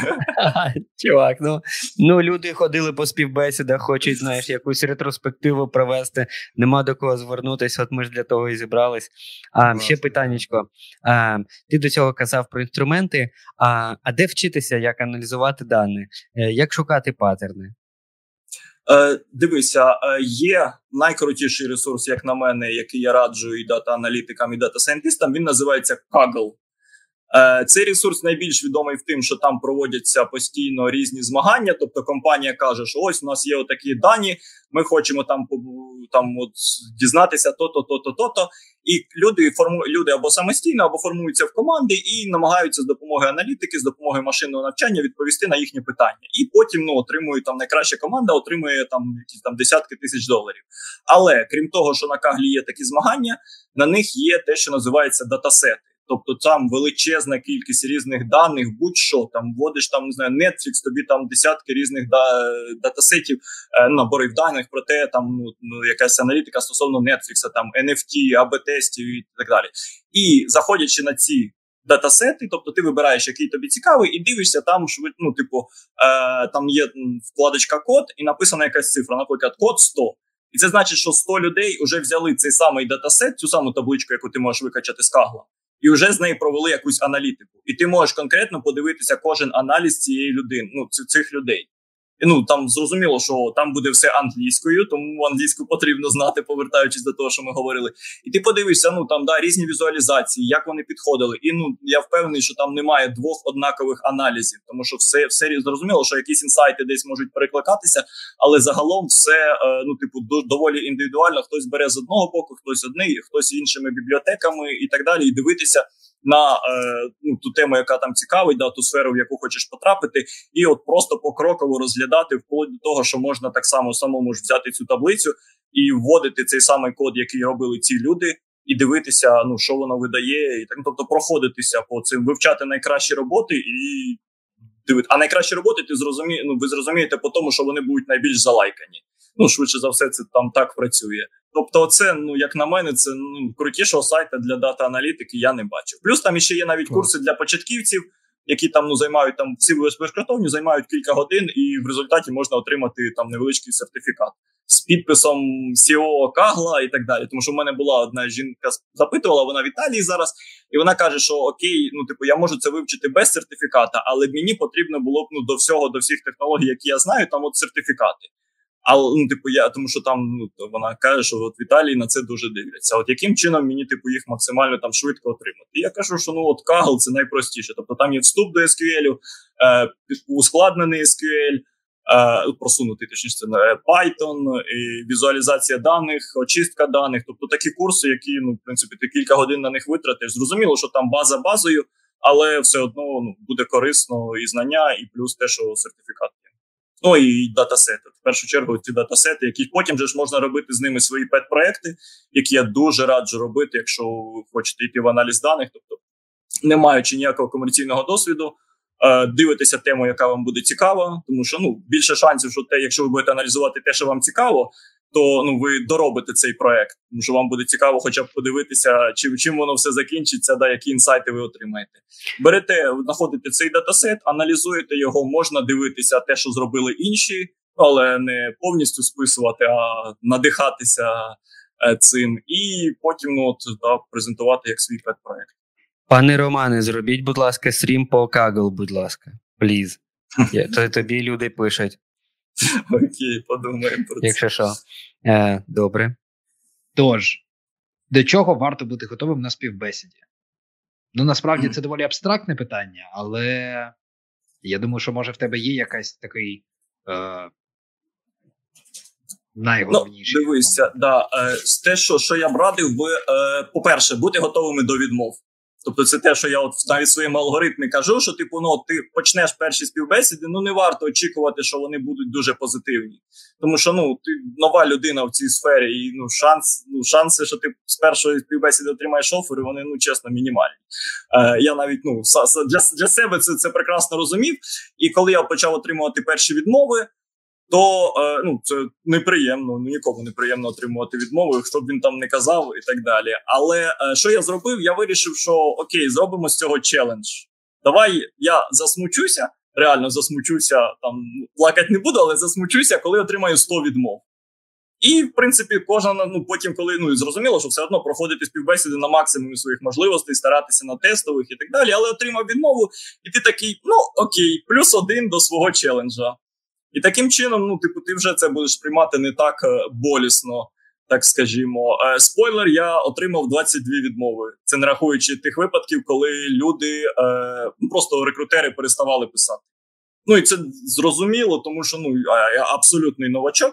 Чувак, ну ну люди ходили по співбесідах, хочуть знаєш, якусь ретроспективу провести. Нема до кого звернутися. От ми ж для того і зібрались. А ще питаннячко. А, Ти до цього казав про інструменти. А а де вчитися, як аналізувати дані, е, як шукати паттерни? Е, Дивися, е, є найкрутіший ресурс, як на мене, який я раджу і дата-аналітикам, і дата-сайентистам. Він називається Kaggle. Е, цей ресурс найбільш відомий в тим, що там проводяться постійно різні змагання. Тобто компанія каже, що ось у нас є такі дані, ми хочемо там там от дізнатися то-то, то-то, то-то. І люди форму люди або самостійно, або формуються в команди і намагаються з допомогою аналітики, з допомогою машинного навчання відповісти на їхні питання. І потім ну отримують там найкраща команда, отримує там якісь там десятки тисяч доларів. Але крім того, що на каглі є такі змагання, на них є те, що називається датасети. Тобто там величезна кількість різних даних, будь-що там вводиш там не знаю, Netflix, тобі там десятки різних да, датасетів, е, наборів даних про те, там ну, ну якась аналітика стосовно Netflix, там NFT, АБ тестів і так далі. І заходячи на ці датасети, тобто ти вибираєш, який тобі цікавий, і дивишся там, що ну, типу, е, там є вкладочка код, і написана якась цифра, наприклад, код 100. І це значить, що 100 людей вже взяли цей самий датасет, цю саму табличку, яку ти можеш викачати з кагла, і вже з неї провели якусь аналітику. І ти можеш конкретно подивитися кожен аналіз цієї людини, ну цих людей ну там зрозуміло, що там буде все англійською, тому англійську потрібно знати, повертаючись до того, що ми говорили. І ти подивишся, ну там да різні візуалізації, як вони підходили. І ну я впевнений, що там немає двох однакових аналізів, тому що все все зрозуміло, що якісь інсайти десь можуть перекликатися, але загалом все е, ну, типу, доволі індивідуально. Хтось бере з одного боку, хтось одний, хтось іншими бібліотеками і так далі, і дивитися на е, ну, ту тему, яка там цікавить, да, ту сферу, в яку хочеш потрапити, і от просто покроково розглядати вплоть до того, що можна так само самому ж взяти цю таблицю і вводити цей самий код, який робили ці люди, і дивитися, ну що воно видає, і так тобто проходитися по цим, вивчати найкращі роботи і дивити. А найкращі роботи ти зрозуміє, ну ви зрозумієте по тому, що вони будуть найбільш залайкані. Ну швидше за все, це там так працює. Тобто, це, ну як на мене, це ну крутішого сайта для дата-аналітики я не бачив. Плюс там ще є навіть курси для початківців, які там ну займають там всі безкоштовні, займають кілька годин, і в результаті можна отримати там невеличкий сертифікат з підписом CEO Кагла і так далі. Тому що в мене була одна жінка запитувала, вона в Італії зараз, і вона каже, що окей, ну типу, я можу це вивчити без сертифіката, але мені потрібно було б ну до всього, до всіх технологій, які я знаю, там от сертифікати. Але ну, типу, я тому, що там ну вона каже, що от в Італії на це дуже дивляться. От яким чином мені типу їх максимально там швидко отримати? І я кажу, що ну от Kaggle це найпростіше. Тобто там є вступ до SQL, е, ускладнений SQL, е, просунутий точніше це е, Python, і візуалізація даних, очистка даних. Тобто такі курси, які ну в принципі ти кілька годин на них витратиш. Зрозуміло, що там база базою, але все одно ну буде корисно і знання, і плюс те, що сертифікат є. Ну і датасети. В першу чергу ці датасети, які потім же ж можна робити з ними свої пет-проекти, які я дуже раджу робити, якщо хочете йти в аналіз даних, тобто не маючи ніякого комерційного досвіду, Дивитися тему, яка вам буде цікава, тому що ну більше шансів, що те, якщо ви будете аналізувати те, що вам цікаво, то ну ви доробите цей проект, тому що вам буде цікаво, хоча б подивитися, чим чим воно все закінчиться, да які інсайти ви отримаєте. Берете, знаходите цей датасет, аналізуєте його, можна дивитися те, що зробили інші, але не повністю списувати, а надихатися е, цим, і потім ну, от, да, презентувати як свій пет-проект. Пане Романе, зробіть, будь ласка, стрім по Kaggle, будь ласка, пліз. Тобі люди пишуть. Окей, подумаємо про це. Якщо що. Е, Добре. Тож, до чого варто бути готовим на співбесіді? Ну, насправді це доволі абстрактне питання, але я думаю, що може в тебе є якась такий е, найголовніший. Ну, Дивися, да, е, те, що що я б радив би, е, по-перше, бути готовими до відмов. Тобто, це те, що я от навіть в своєму алгоритмі кажу, що типу, ну ти почнеш перші співбесіди, ну не варто очікувати, що вони будуть дуже позитивні. Тому що ну ти нова людина в цій сфері, і ну шанс, ну шанси, що ти з першої співбесіди отримаєш офери, вони ну чесно мінімальні. Е, Я навіть ну для для себе це це прекрасно розумів. І коли я почав отримувати перші відмови. То е, ну це неприємно. Ну нікому не приємно отримувати відмову, якщо б він там не казав і так далі. Але е, що я зробив? Я вирішив, що окей, зробимо з цього челендж. Давай я засмучуся, реально засмучуся. Там плакати не буду, але засмучуся, коли отримаю 100 відмов. І, в принципі, кожна ну потім, коли ну зрозуміло, що все одно проходити співбесіди на максимумі своїх можливостей, старатися на тестових і так далі, але отримав відмову, і ти такий, ну окей, плюс один до свого челенджа. І таким чином, ну, типу, ти вже це будеш сприймати не так е, болісно, так скажімо. Е, спойлер, я отримав 22 відмови. Це не рахуючи тих випадків, коли люди е, ну, просто рекрутери переставали писати. Ну і це зрозуміло, тому що ну я абсолютний новачок,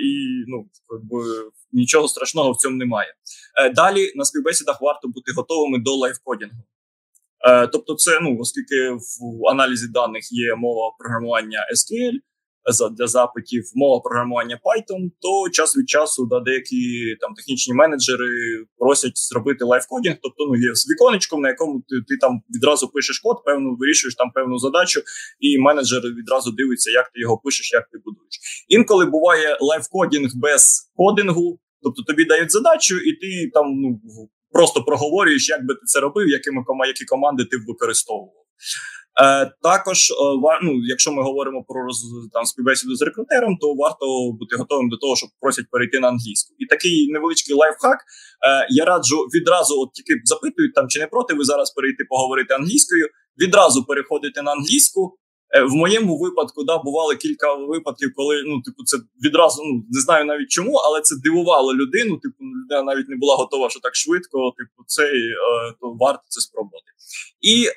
і ну, якби, нічого страшного в цьому немає. Далі на співбесідах варто бути готовими до лайфкодінгу. Е, тобто, це ну оскільки в аналізі даних є мова програмування SQL для запитів, мова програмування Python, то час від часу да, деякі там технічні менеджери просять зробити live coding, тобто ну є з віконечком, на якому ти, ти там відразу пишеш код, певну вирішуєш там певну задачу, і менеджер відразу дивиться, як ти його пишеш, як ти будуєш. Інколи буває live coding без кодингу. Тобто тобі дають задачу, і ти там ну просто проговорюєш, як би ти це робив, якими які команди ти б використовував. Е, Також, е, ну, якщо ми говоримо про роз, там співбесіду з рекрутером, то варто бути готовим до того, щоб просять перейти на англійську. І такий невеличкий лайфхак. Е, Я раджу відразу, от тільки запитують там чи не проти ви зараз перейти поговорити англійською. Відразу переходити на англійську. Е, в моєму випадку да бували кілька випадків, коли ну типу це відразу ну не знаю навіть чому, але це дивувало людину. Типу, людина навіть не була готова, що так швидко. Типу, цей е, то варто це спробувати. І е,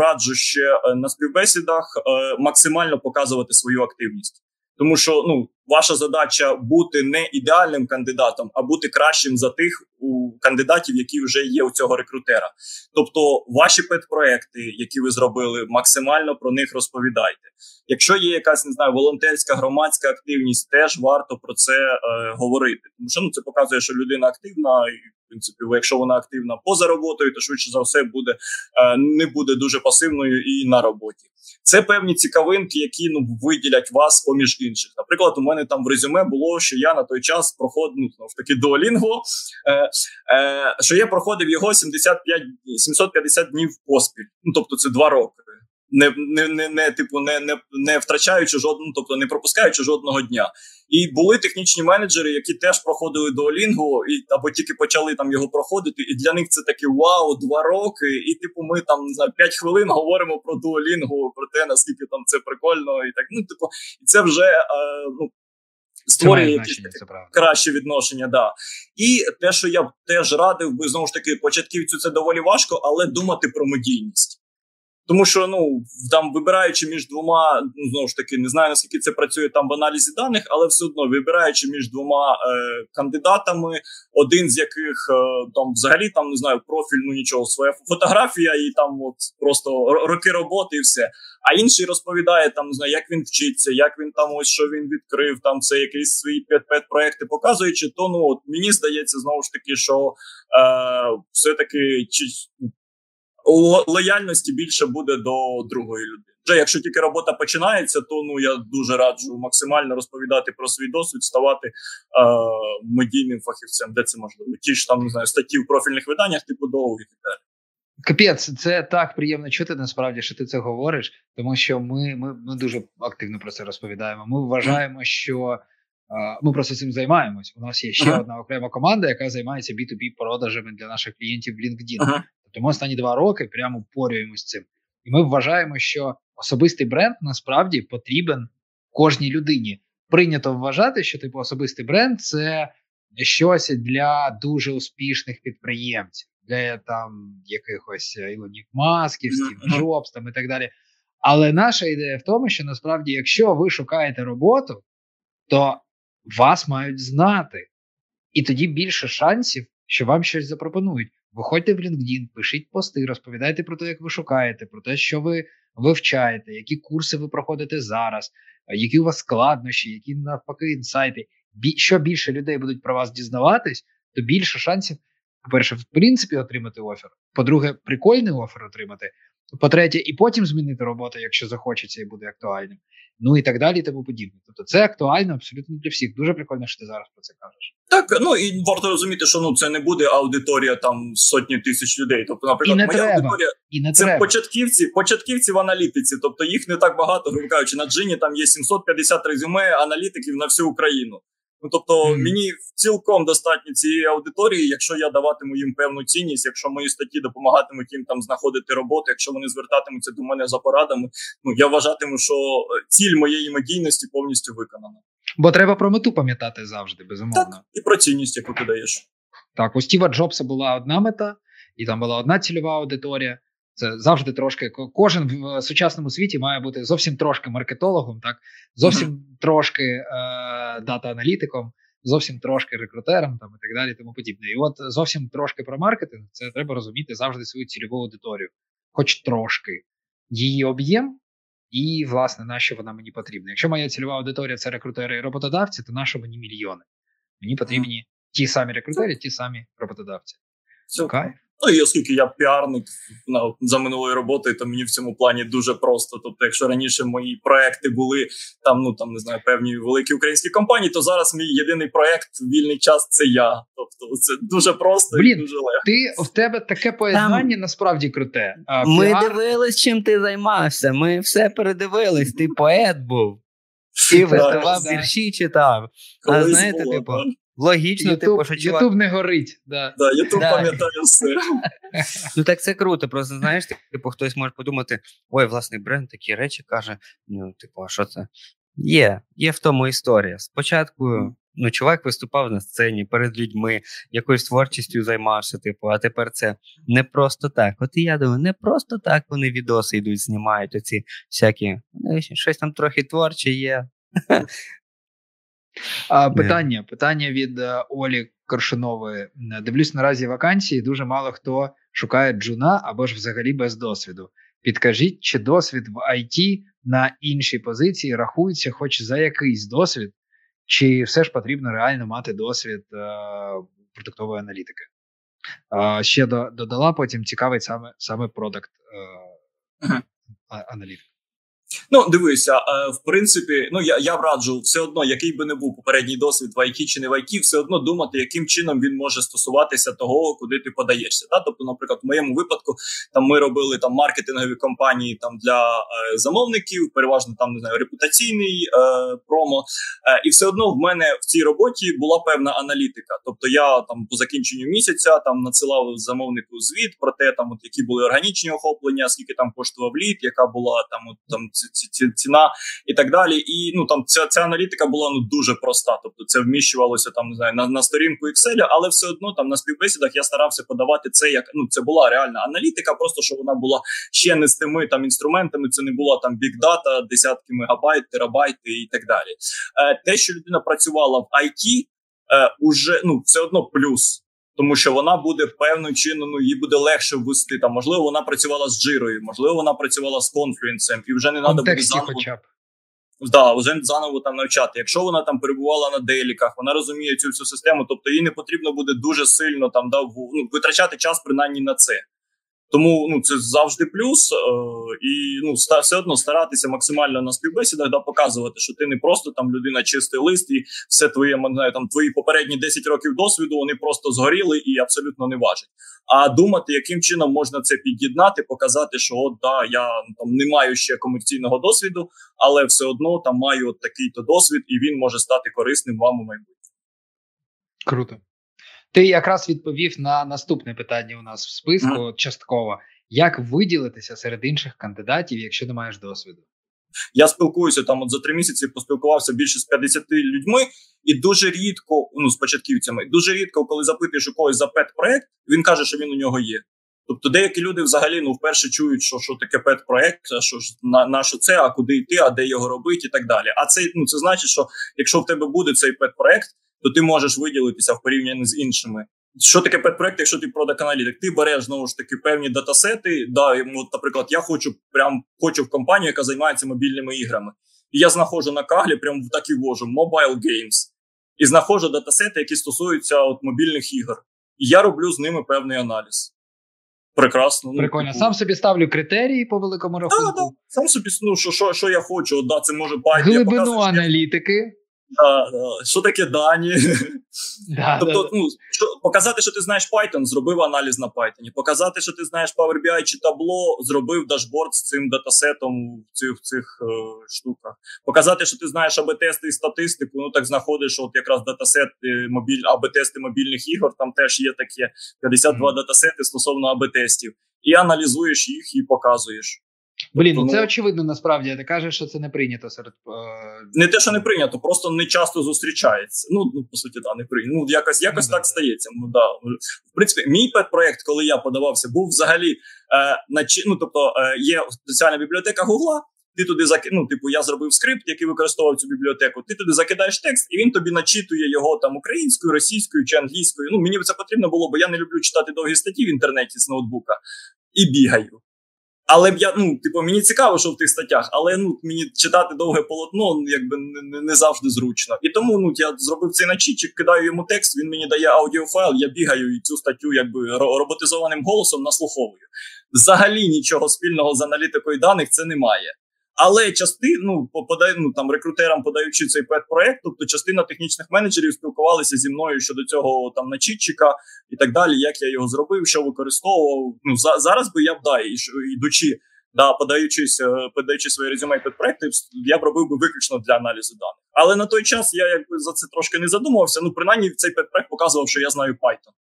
раджу ще е, на співбесідах е, максимально показувати свою активність. Тому що ну ваша задача бути не ідеальним кандидатом, а бути кращим за тих у кандидатів, які вже є у цього рекрутера. Тобто, ваші педпроекти, які ви зробили, максимально про них розповідайте. Якщо є якась не знаю, волонтерська громадська активність, теж варто про це е, говорити. Тому що ну це показує, що людина активна, і принципі, якщо вона активна поза роботою, то швидше за все буде е, не буде дуже пасивною і на роботі. Це певні цікавинки, які ну виділять вас поміж інших. Наприклад, у мене там в резюме було, що я на той час проходив ну, таки дуолінго, е, е, що я проходив його 75, 750 днів поспіль. Ну тобто, це два роки не не, не, не типу не не, не втрачаючи жодного, тобто не пропускаючи жодного дня. І були технічні менеджери, які теж проходили до Олінгу, і або тільки почали там його проходити. І для них це таке вау, два роки. І типу, ми там не знаю, 5 хвилин говоримо про дуолінгу, про те, наскільки там це прикольно, і так ну, типу, і це вже е, ну. Створює якісь краще відношення, да і те, що я б теж радив би знову ж таки початківцю, це доволі важко, але думати про медійність. Тому що ну там вибираючи між двома, ну знову ж таки, не знаю наскільки це працює там в аналізі даних, але все одно вибираючи між двома е, кандидатами, один з яких е, там взагалі там не знаю профіль, ну нічого, своя фотографія, і там от просто роки роботи, і все. А інший розповідає там, не знаю, як він вчиться, як він там ось що він відкрив, там це якісь свої п'ять проекти показуючи, то ну от мені здається знову ж таки, що е, все таки чи лояльності більше буде до другої людини. Вже якщо тільки робота починається, то ну я дуже раджу максимально розповідати про свій досвід, ставати е, медійним фахівцем, де це можливо. Ті ж там не знаю статті в профільних виданнях, типу довгі і так далі. Капець, це так приємно чути. Насправді, що ти це говориш, тому що ми ми, ми дуже активно про це розповідаємо. Ми вважаємо, що е, ми просто цим займаємось. У нас є ще ага. одна окрема команда, яка займається B2B продажами для наших клієнтів в LinkedIn. Ага. Тому останні два роки прямо порюємо з цим. І ми вважаємо, що особистий бренд насправді потрібен кожній людині. Прийнято вважати, що типу особистий бренд це щось для дуже успішних підприємців, для там якихось Ілонік Масків, Стів Джобс там і так далі. Але наша ідея в тому, що насправді, якщо ви шукаєте роботу, то вас мають знати, і тоді більше шансів, що вам щось запропонують. Виходьте в LinkedIn, пишіть пости, розповідайте про те, як ви шукаєте, про те, що ви вивчаєте, які курси ви проходите зараз, які у вас складнощі, які навпаки інсайти. Що більше людей будуть про вас дізнаватись, то більше шансів, по-перше, в принципі, отримати офер. По-друге, прикольний офер отримати. По-третє, і потім змінити роботу, якщо захочеться і буде актуальним. Ну і так далі, і тому подібне. Тобто, це актуально абсолютно для всіх. Дуже прикольно, що ти зараз про це кажеш. Так, ну і варто розуміти, що ну це не буде аудиторія там сотні тисяч людей. Тобто, наприклад, І не моя треба. аудиторія І не це треба. початківці, початківці в аналітиці. Тобто їх не так багато, грубо кажучи, на джині там є 750 резюме аналітиків на всю Україну. Ну тобто, Мгм. мені цілком достатньо цієї аудиторії, якщо я даватиму їм певну цінність, якщо мої статті допомагатимуть їм там знаходити роботу, якщо вони звертатимуться до мене за порадами. Ну я вважатиму, що е, ціль моєї медійності повністю виконана. Бо треба про мету пам'ятати завжди, безумовно. Так, і про цінність, яку ти даєш. Так, у Стіва Джобса була одна мета, і там була одна цільова аудиторія. Це завжди трошки. Кожен в е, сучасному світі має бути зовсім трошки маркетологом, так зовсім трошки е, дата-аналітиком, зовсім трошки рекрутером, там і так далі, тому подібне. І от зовсім трошки про маркетинг, це треба розуміти завжди свою цільову аудиторію, хоч трошки її об'єм. І, власне, на що вона мені потрібна. Якщо моя цільова аудиторія це рекрутери і роботодавці, то на що мені мільйони? Мені потрібні ті самі рекрутери, ті самі роботодавці. Все. Ну і оскільки я піарник на, за минулою роботою, то мені в цьому плані дуже просто. Тобто, якщо раніше мої проекти були там, ну там не знаю, певні великі українські компанії, то зараз мій єдиний проект вільний час це я. Тобто, це дуже просто Блін, і дуже легко. Ти в тебе таке поєднання насправді круте. А, Ми піар- дивились, чим ти займався. Ми все передивились. Ти поет був. Ти виставав вірші, читав. Колись знаєте, було, типу. Логічно, Ютуб, типу, що чувак. Ютуб не горить. Да. Да, Ютуб Да. пам'ятаю все. Ну так це круто. Просто знаєш, типу, хтось може подумати: ой, власний бренд такі речі каже. Ну, типу, а що це? Є, є в тому історія. Спочатку. Ну, чувак виступав на сцені перед людьми, якоюсь творчістю займався, типу, а тепер це не просто так. От і я думаю, не просто так вони відоси йдуть, знімають оці всякі. ну, Щось там трохи творче є. Питання, питання від е, Олі Коршунової. Дивлюсь наразі вакансії. Дуже мало хто шукає джуна або ж взагалі без досвіду. Підкажіть, чи досвід в IT на іншій позиції рахується, хоч за якийсь досвід, чи все ж потрібно реально мати досвід е, продуктової аналітики? Е, ще додала потім цікавить саме саме продакт е, аналітик. Ну, дивися, е, в принципі, ну я, я раджу все одно, який би не був попередній досвід в IT чи не в IT, все одно думати, яким чином він може стосуватися того, куди ти подаєшся. Та? Тобто, наприклад, в моєму випадку там ми робили там маркетингові кампанії там для е, замовників, переважно там не знаю, репутаційний е, промо. Е, і все одно в мене в цій роботі була певна аналітика. Тобто, я там по закінченню місяця там надсилав замовнику звіт про те, там от які були органічні охоплення, скільки там коштував лід, яка була там от там ці- ціна і так далі. І ну там ця, ця аналітика була ну дуже проста. Тобто це вміщувалося там не знаю на, на сторінку Excel, але все одно там на співбесідах я старався подавати це як ну це була реальна аналітика, просто що вона була ще не з тими там інструментами. Це не була там бікдата, десятки мегабайт, терабайти і так далі. Е, те, що людина працювала в IT, е, уже ну все одно плюс. Тому що вона буде певним чином, ну їй буде легше ввести. Там можливо, вона працювала з джирою, можливо, вона працювала з конфлюенсом, і вже не треба буде заново хоча б. да, вже заново там навчати. Якщо вона там перебувала на деліках, вона розуміє цю всю систему, тобто їй не потрібно буде дуже сильно там да, ну, витрачати час принаймні на це. Тому ну це завжди плюс, е, і ну ста все одно старатися максимально на співбесідах да показувати, що ти не просто там людина чистий лист, і все твоє знаю, там твої попередні 10 років досвіду вони просто згоріли і абсолютно не важать. А думати, яким чином можна це під'єднати, показати, що от да, я там не маю ще комерційного досвіду, але все одно там маю от такий-то досвід, і він може стати корисним вам у майбутньому. Круто. Ти якраз відповів на наступне питання у нас в списку от частково. Як виділитися серед інших кандидатів, якщо не маєш досвіду? Я спілкуюся там от за три місяці, поспілкувався більше з 50 людьми, і дуже рідко, ну з початківцями, дуже рідко, коли запитуєш у когось за пет-проект, він каже, що він у нього є. Тобто деякі люди взагалі ну вперше чують, що що таке pet-проект, а що ж на, на що це, а куди йти, а де його робити, і так далі. А це ну це значить, що якщо в тебе буде цей pet-проект, то ти можеш виділитися в порівнянні з іншими. Що таке pet-проект, якщо ти product аналітик? Ти береш знову ж таки певні датасети. Да, йому, наприклад, я хочу прям хочу в компанію, яка займається мобільними іграми. І я знаходжу на каглі, прям так і ввожу Mobile Games. І знаходжу датасети, які стосуються от мобільних ігор. І я роблю з ними певний аналіз. Прекрасно. Ну, Прикольно. типу, Сам собі ставлю критерії по великому Да, да. Сам собі ну, що, що, що я хочу, да, це може я Глибину показую, я- аналітики. Да, да. Що таке дані? Да, тобто, да, ну, що, показати, що ти знаєш Python, зробив аналіз на Python. Показати, що ти знаєш Power BI чи табло, зробив дашборд з цим датасетом в цих, в цих е, штуках. Показати, що ти знаєш АБ-тести і статистику, ну так знаходиш от якраз датасет е, мобіль, АБ-тести мобільних ігор, там теж є таке 52 Мгм. датасети стосовно АБ-тестів. І аналізуєш їх і показуєш. Блін, ну Тому- це очевидно насправді. Ти кажеш, що це не прийнято серед. е, Не те, що не прийнято, просто не часто зустрічається. Ну, ну по суті, да, не прийнято. Ну, якось, якось Ну, так да. стається. Ну, да. В принципі, мій пет-проект, коли я подавався, був взагалі е, начи... ну, тобто, е, є спеціальна бібліотека Гугла. Ти туди заки... ну, типу, я зробив скрипт, який використовував цю бібліотеку. Ти туди закидаєш текст, і він тобі начитує його там українською, російською чи англійською. Ну, мені це потрібно було, бо я не люблю читати довгі статті в інтернеті з ноутбука і бігаю. Але б я, ну, типу, мені цікаво, що в тих статтях, але ну, мені читати довге полотно ну, якби не, не, завжди зручно. І тому ну, я зробив цей начітчик, кидаю йому текст, він мені дає аудіофайл, я бігаю і цю статтю якби ро- роботизованим голосом наслуховую. Взагалі нічого спільного з аналітикою даних це немає. Але частина, ну, подай, ну, там, рекрутерам подаючи цей пет-проект, тобто частина технічних менеджерів спілкувалися зі мною щодо цього там начітчика і так далі, як я його зробив, що використовував. Ну, за, зараз би я б да, і, ідучи, да, подаючись, е, подаючи своє резюме педпроекти, я б робив би виключно для аналізу даних. Але на той час я якби за це трошки не задумувався. Ну, принаймні, цей педпроект показував, що я знаю Python.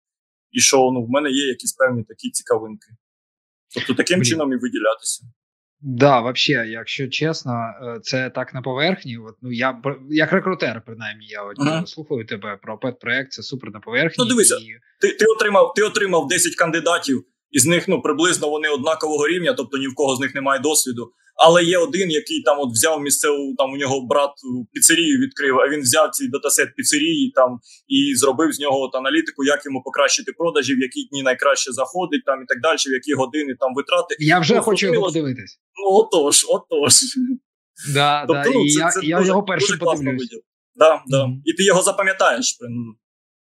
І що ну, в мене є якісь певні такі цікавинки. Тобто таким Блін. чином і виділятися. Да, вообще, якщо чесно, е, це так на поверхні. От, ну я як рекрутер, принаймні, я от Ага. слухаю тебе про пет-проект, це супер на поверхні. Ну, дивися. і- Ти, ти, отримав, ти отримав 10 кандидатів, із них ну, приблизно вони однакового рівня, тобто ні в кого з них немає досвіду. Але є один, який там от взяв місцеву, там у нього брат піцерію відкрив, а він взяв цей датасет піцерії там і зробив з нього от аналітику, як йому покращити продажі, в які дні найкраще заходить, там і так далі, в які години там витрати. Я вже Ну, хочу його подивитись. Ну отож, отож. Да, да, ну, і я, я дуже, його першим подивлюсь. Да, да. Мгм. І ти його запам'ятаєш.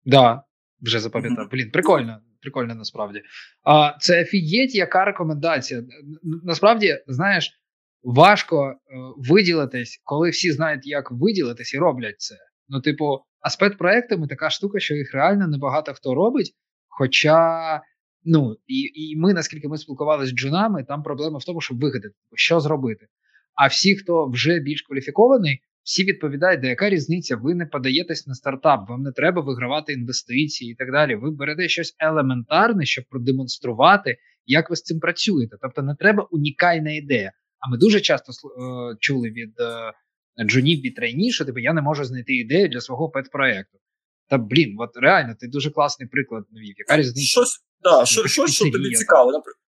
Да, вже запам'ятав. Мгм. Блін, прикольно, прикольно насправді. А, це офігеть, яка рекомендація. Насправді, знаєш, важко е, виділитись, коли всі знають, як виділитись і роблять це. Ну, типу, а з педпроектами така штука, що їх реально небагато хто робить. Хоча, ну, і, і ми, наскільки ми спілкувалися з джунами, там проблема в тому, щоб вигадати, що зробити. А всі, хто вже більш кваліфікований, всі відповідають, де яка різниця, ви не подаєтесь на стартап, вам не треба вигравати інвестиції і так далі. Ви берете щось елементарне, щоб продемонструвати, як ви з цим працюєте. Тобто не треба унікальна ідея. А ми дуже часто е, чули від е, джунів від трейні, що типу, я не можу знайти ідею для свого пет-проекту. Та блін, от реально, ти дуже класний приклад навів. Яка різниця? Щось, да, що, щось, що тобі цікаво. Наприклад,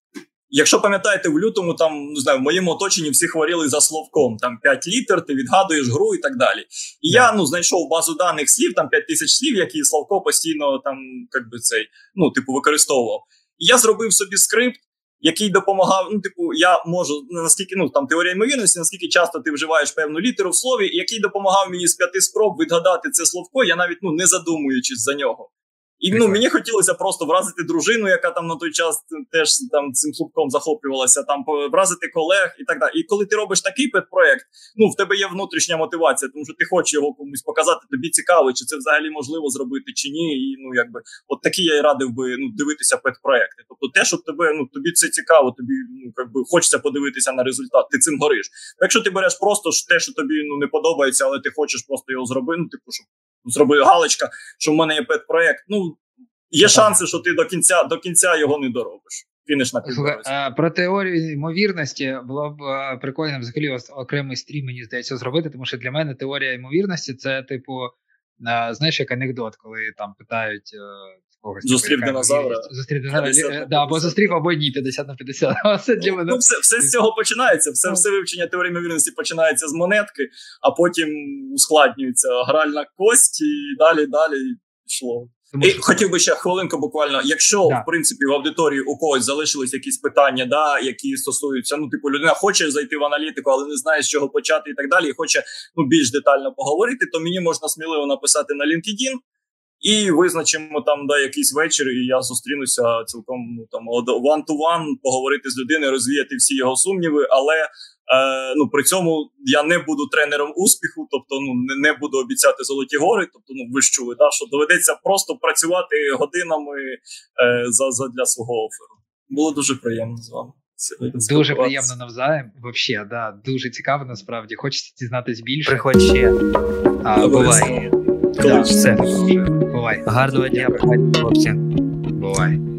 Якщо пам'ятаєте, в лютому там не знаю, в моєму оточенні всі хворіли за словком. Там 5 літер, ти відгадуєш гру і так далі. І я ну знайшов базу даних слів, там 5 тисяч слів, які Славко постійно там, як би цей, ну, типу, використовував. І я зробив собі скрипт, який допомагав. Ну, типу, я можу наскільки ну там теорія ймовірності, наскільки часто ти вживаєш певну літеру в слові, який допомагав мені з п'яти спроб відгадати це словко, я навіть ну не задумуючись за нього. І ну, мені хотілося просто вразити дружину, яка там на той час теж там цим слупком захоплювалася, там вразити колег і так далі. І коли ти робиш такий педпроект, ну в тебе є внутрішня мотивація, тому що ти хочеш його комусь показати, тобі цікаво, чи це взагалі можливо зробити, чи ні. І ну якби от такі я і радив би ну дивитися педпроекти. Тобто, те, що тебе ну тобі це цікаво, тобі ну якби хочеться подивитися на результат, ти цим гориш. Якщо ти береш просто те, що тобі ну не подобається, але ти хочеш просто його зробити, ну типу, щоб зробити галочка, що в мене є педпроект. Ну є так. шанси, що ти до кінця до кінця його не доробиш. Фініш на Слухай, е, про теорію ймовірності було б е, прикольно взагалі окремий стрім, мені здається, зробити, тому що для мене теорія ймовірності це, типу, е, знаєш, як анекдот, коли там питають. Когось, Зустрів динозавра. Зустрів динозавра. 50 на Да, або зустрів, або ні, 50 на 50. Це для мене. Ну, все, все з цього починається. Все, Ну. все вивчення теорії ймовірності починається з монетки, а потім ускладнюється гральна кость, і далі, далі йшло. Тому І що- хотів би ще хвилинку буквально. Якщо Да. в принципі в аудиторії у когось залишились якісь питання, да, які стосуються, ну типу, людина хоче зайти в аналітику, але не знає з чого почати і так далі, і хоче ну більш детально поговорити, то мені можна сміливо написати на LinkedIn. І визначимо там да, якийсь вечір, і я зустрінуся цілком ну там one to one, поговорити з людиною, розвіяти всі його сумніви. Але е, ну при цьому я не буду тренером успіху, тобто ну не, не буду обіцяти золоті гори. Тобто, ну ви ж чули, да, що доведеться просто працювати годинами е, за, за для свого оферу. Було дуже приємно з вами. Дуже приємно навзаєм. Вообще, да, дуже цікаво насправді. Хочеться дізнатись більше. Приходь ще. А. Коли Да, все. Бувай. Гарного дня, хлопці. Бувай.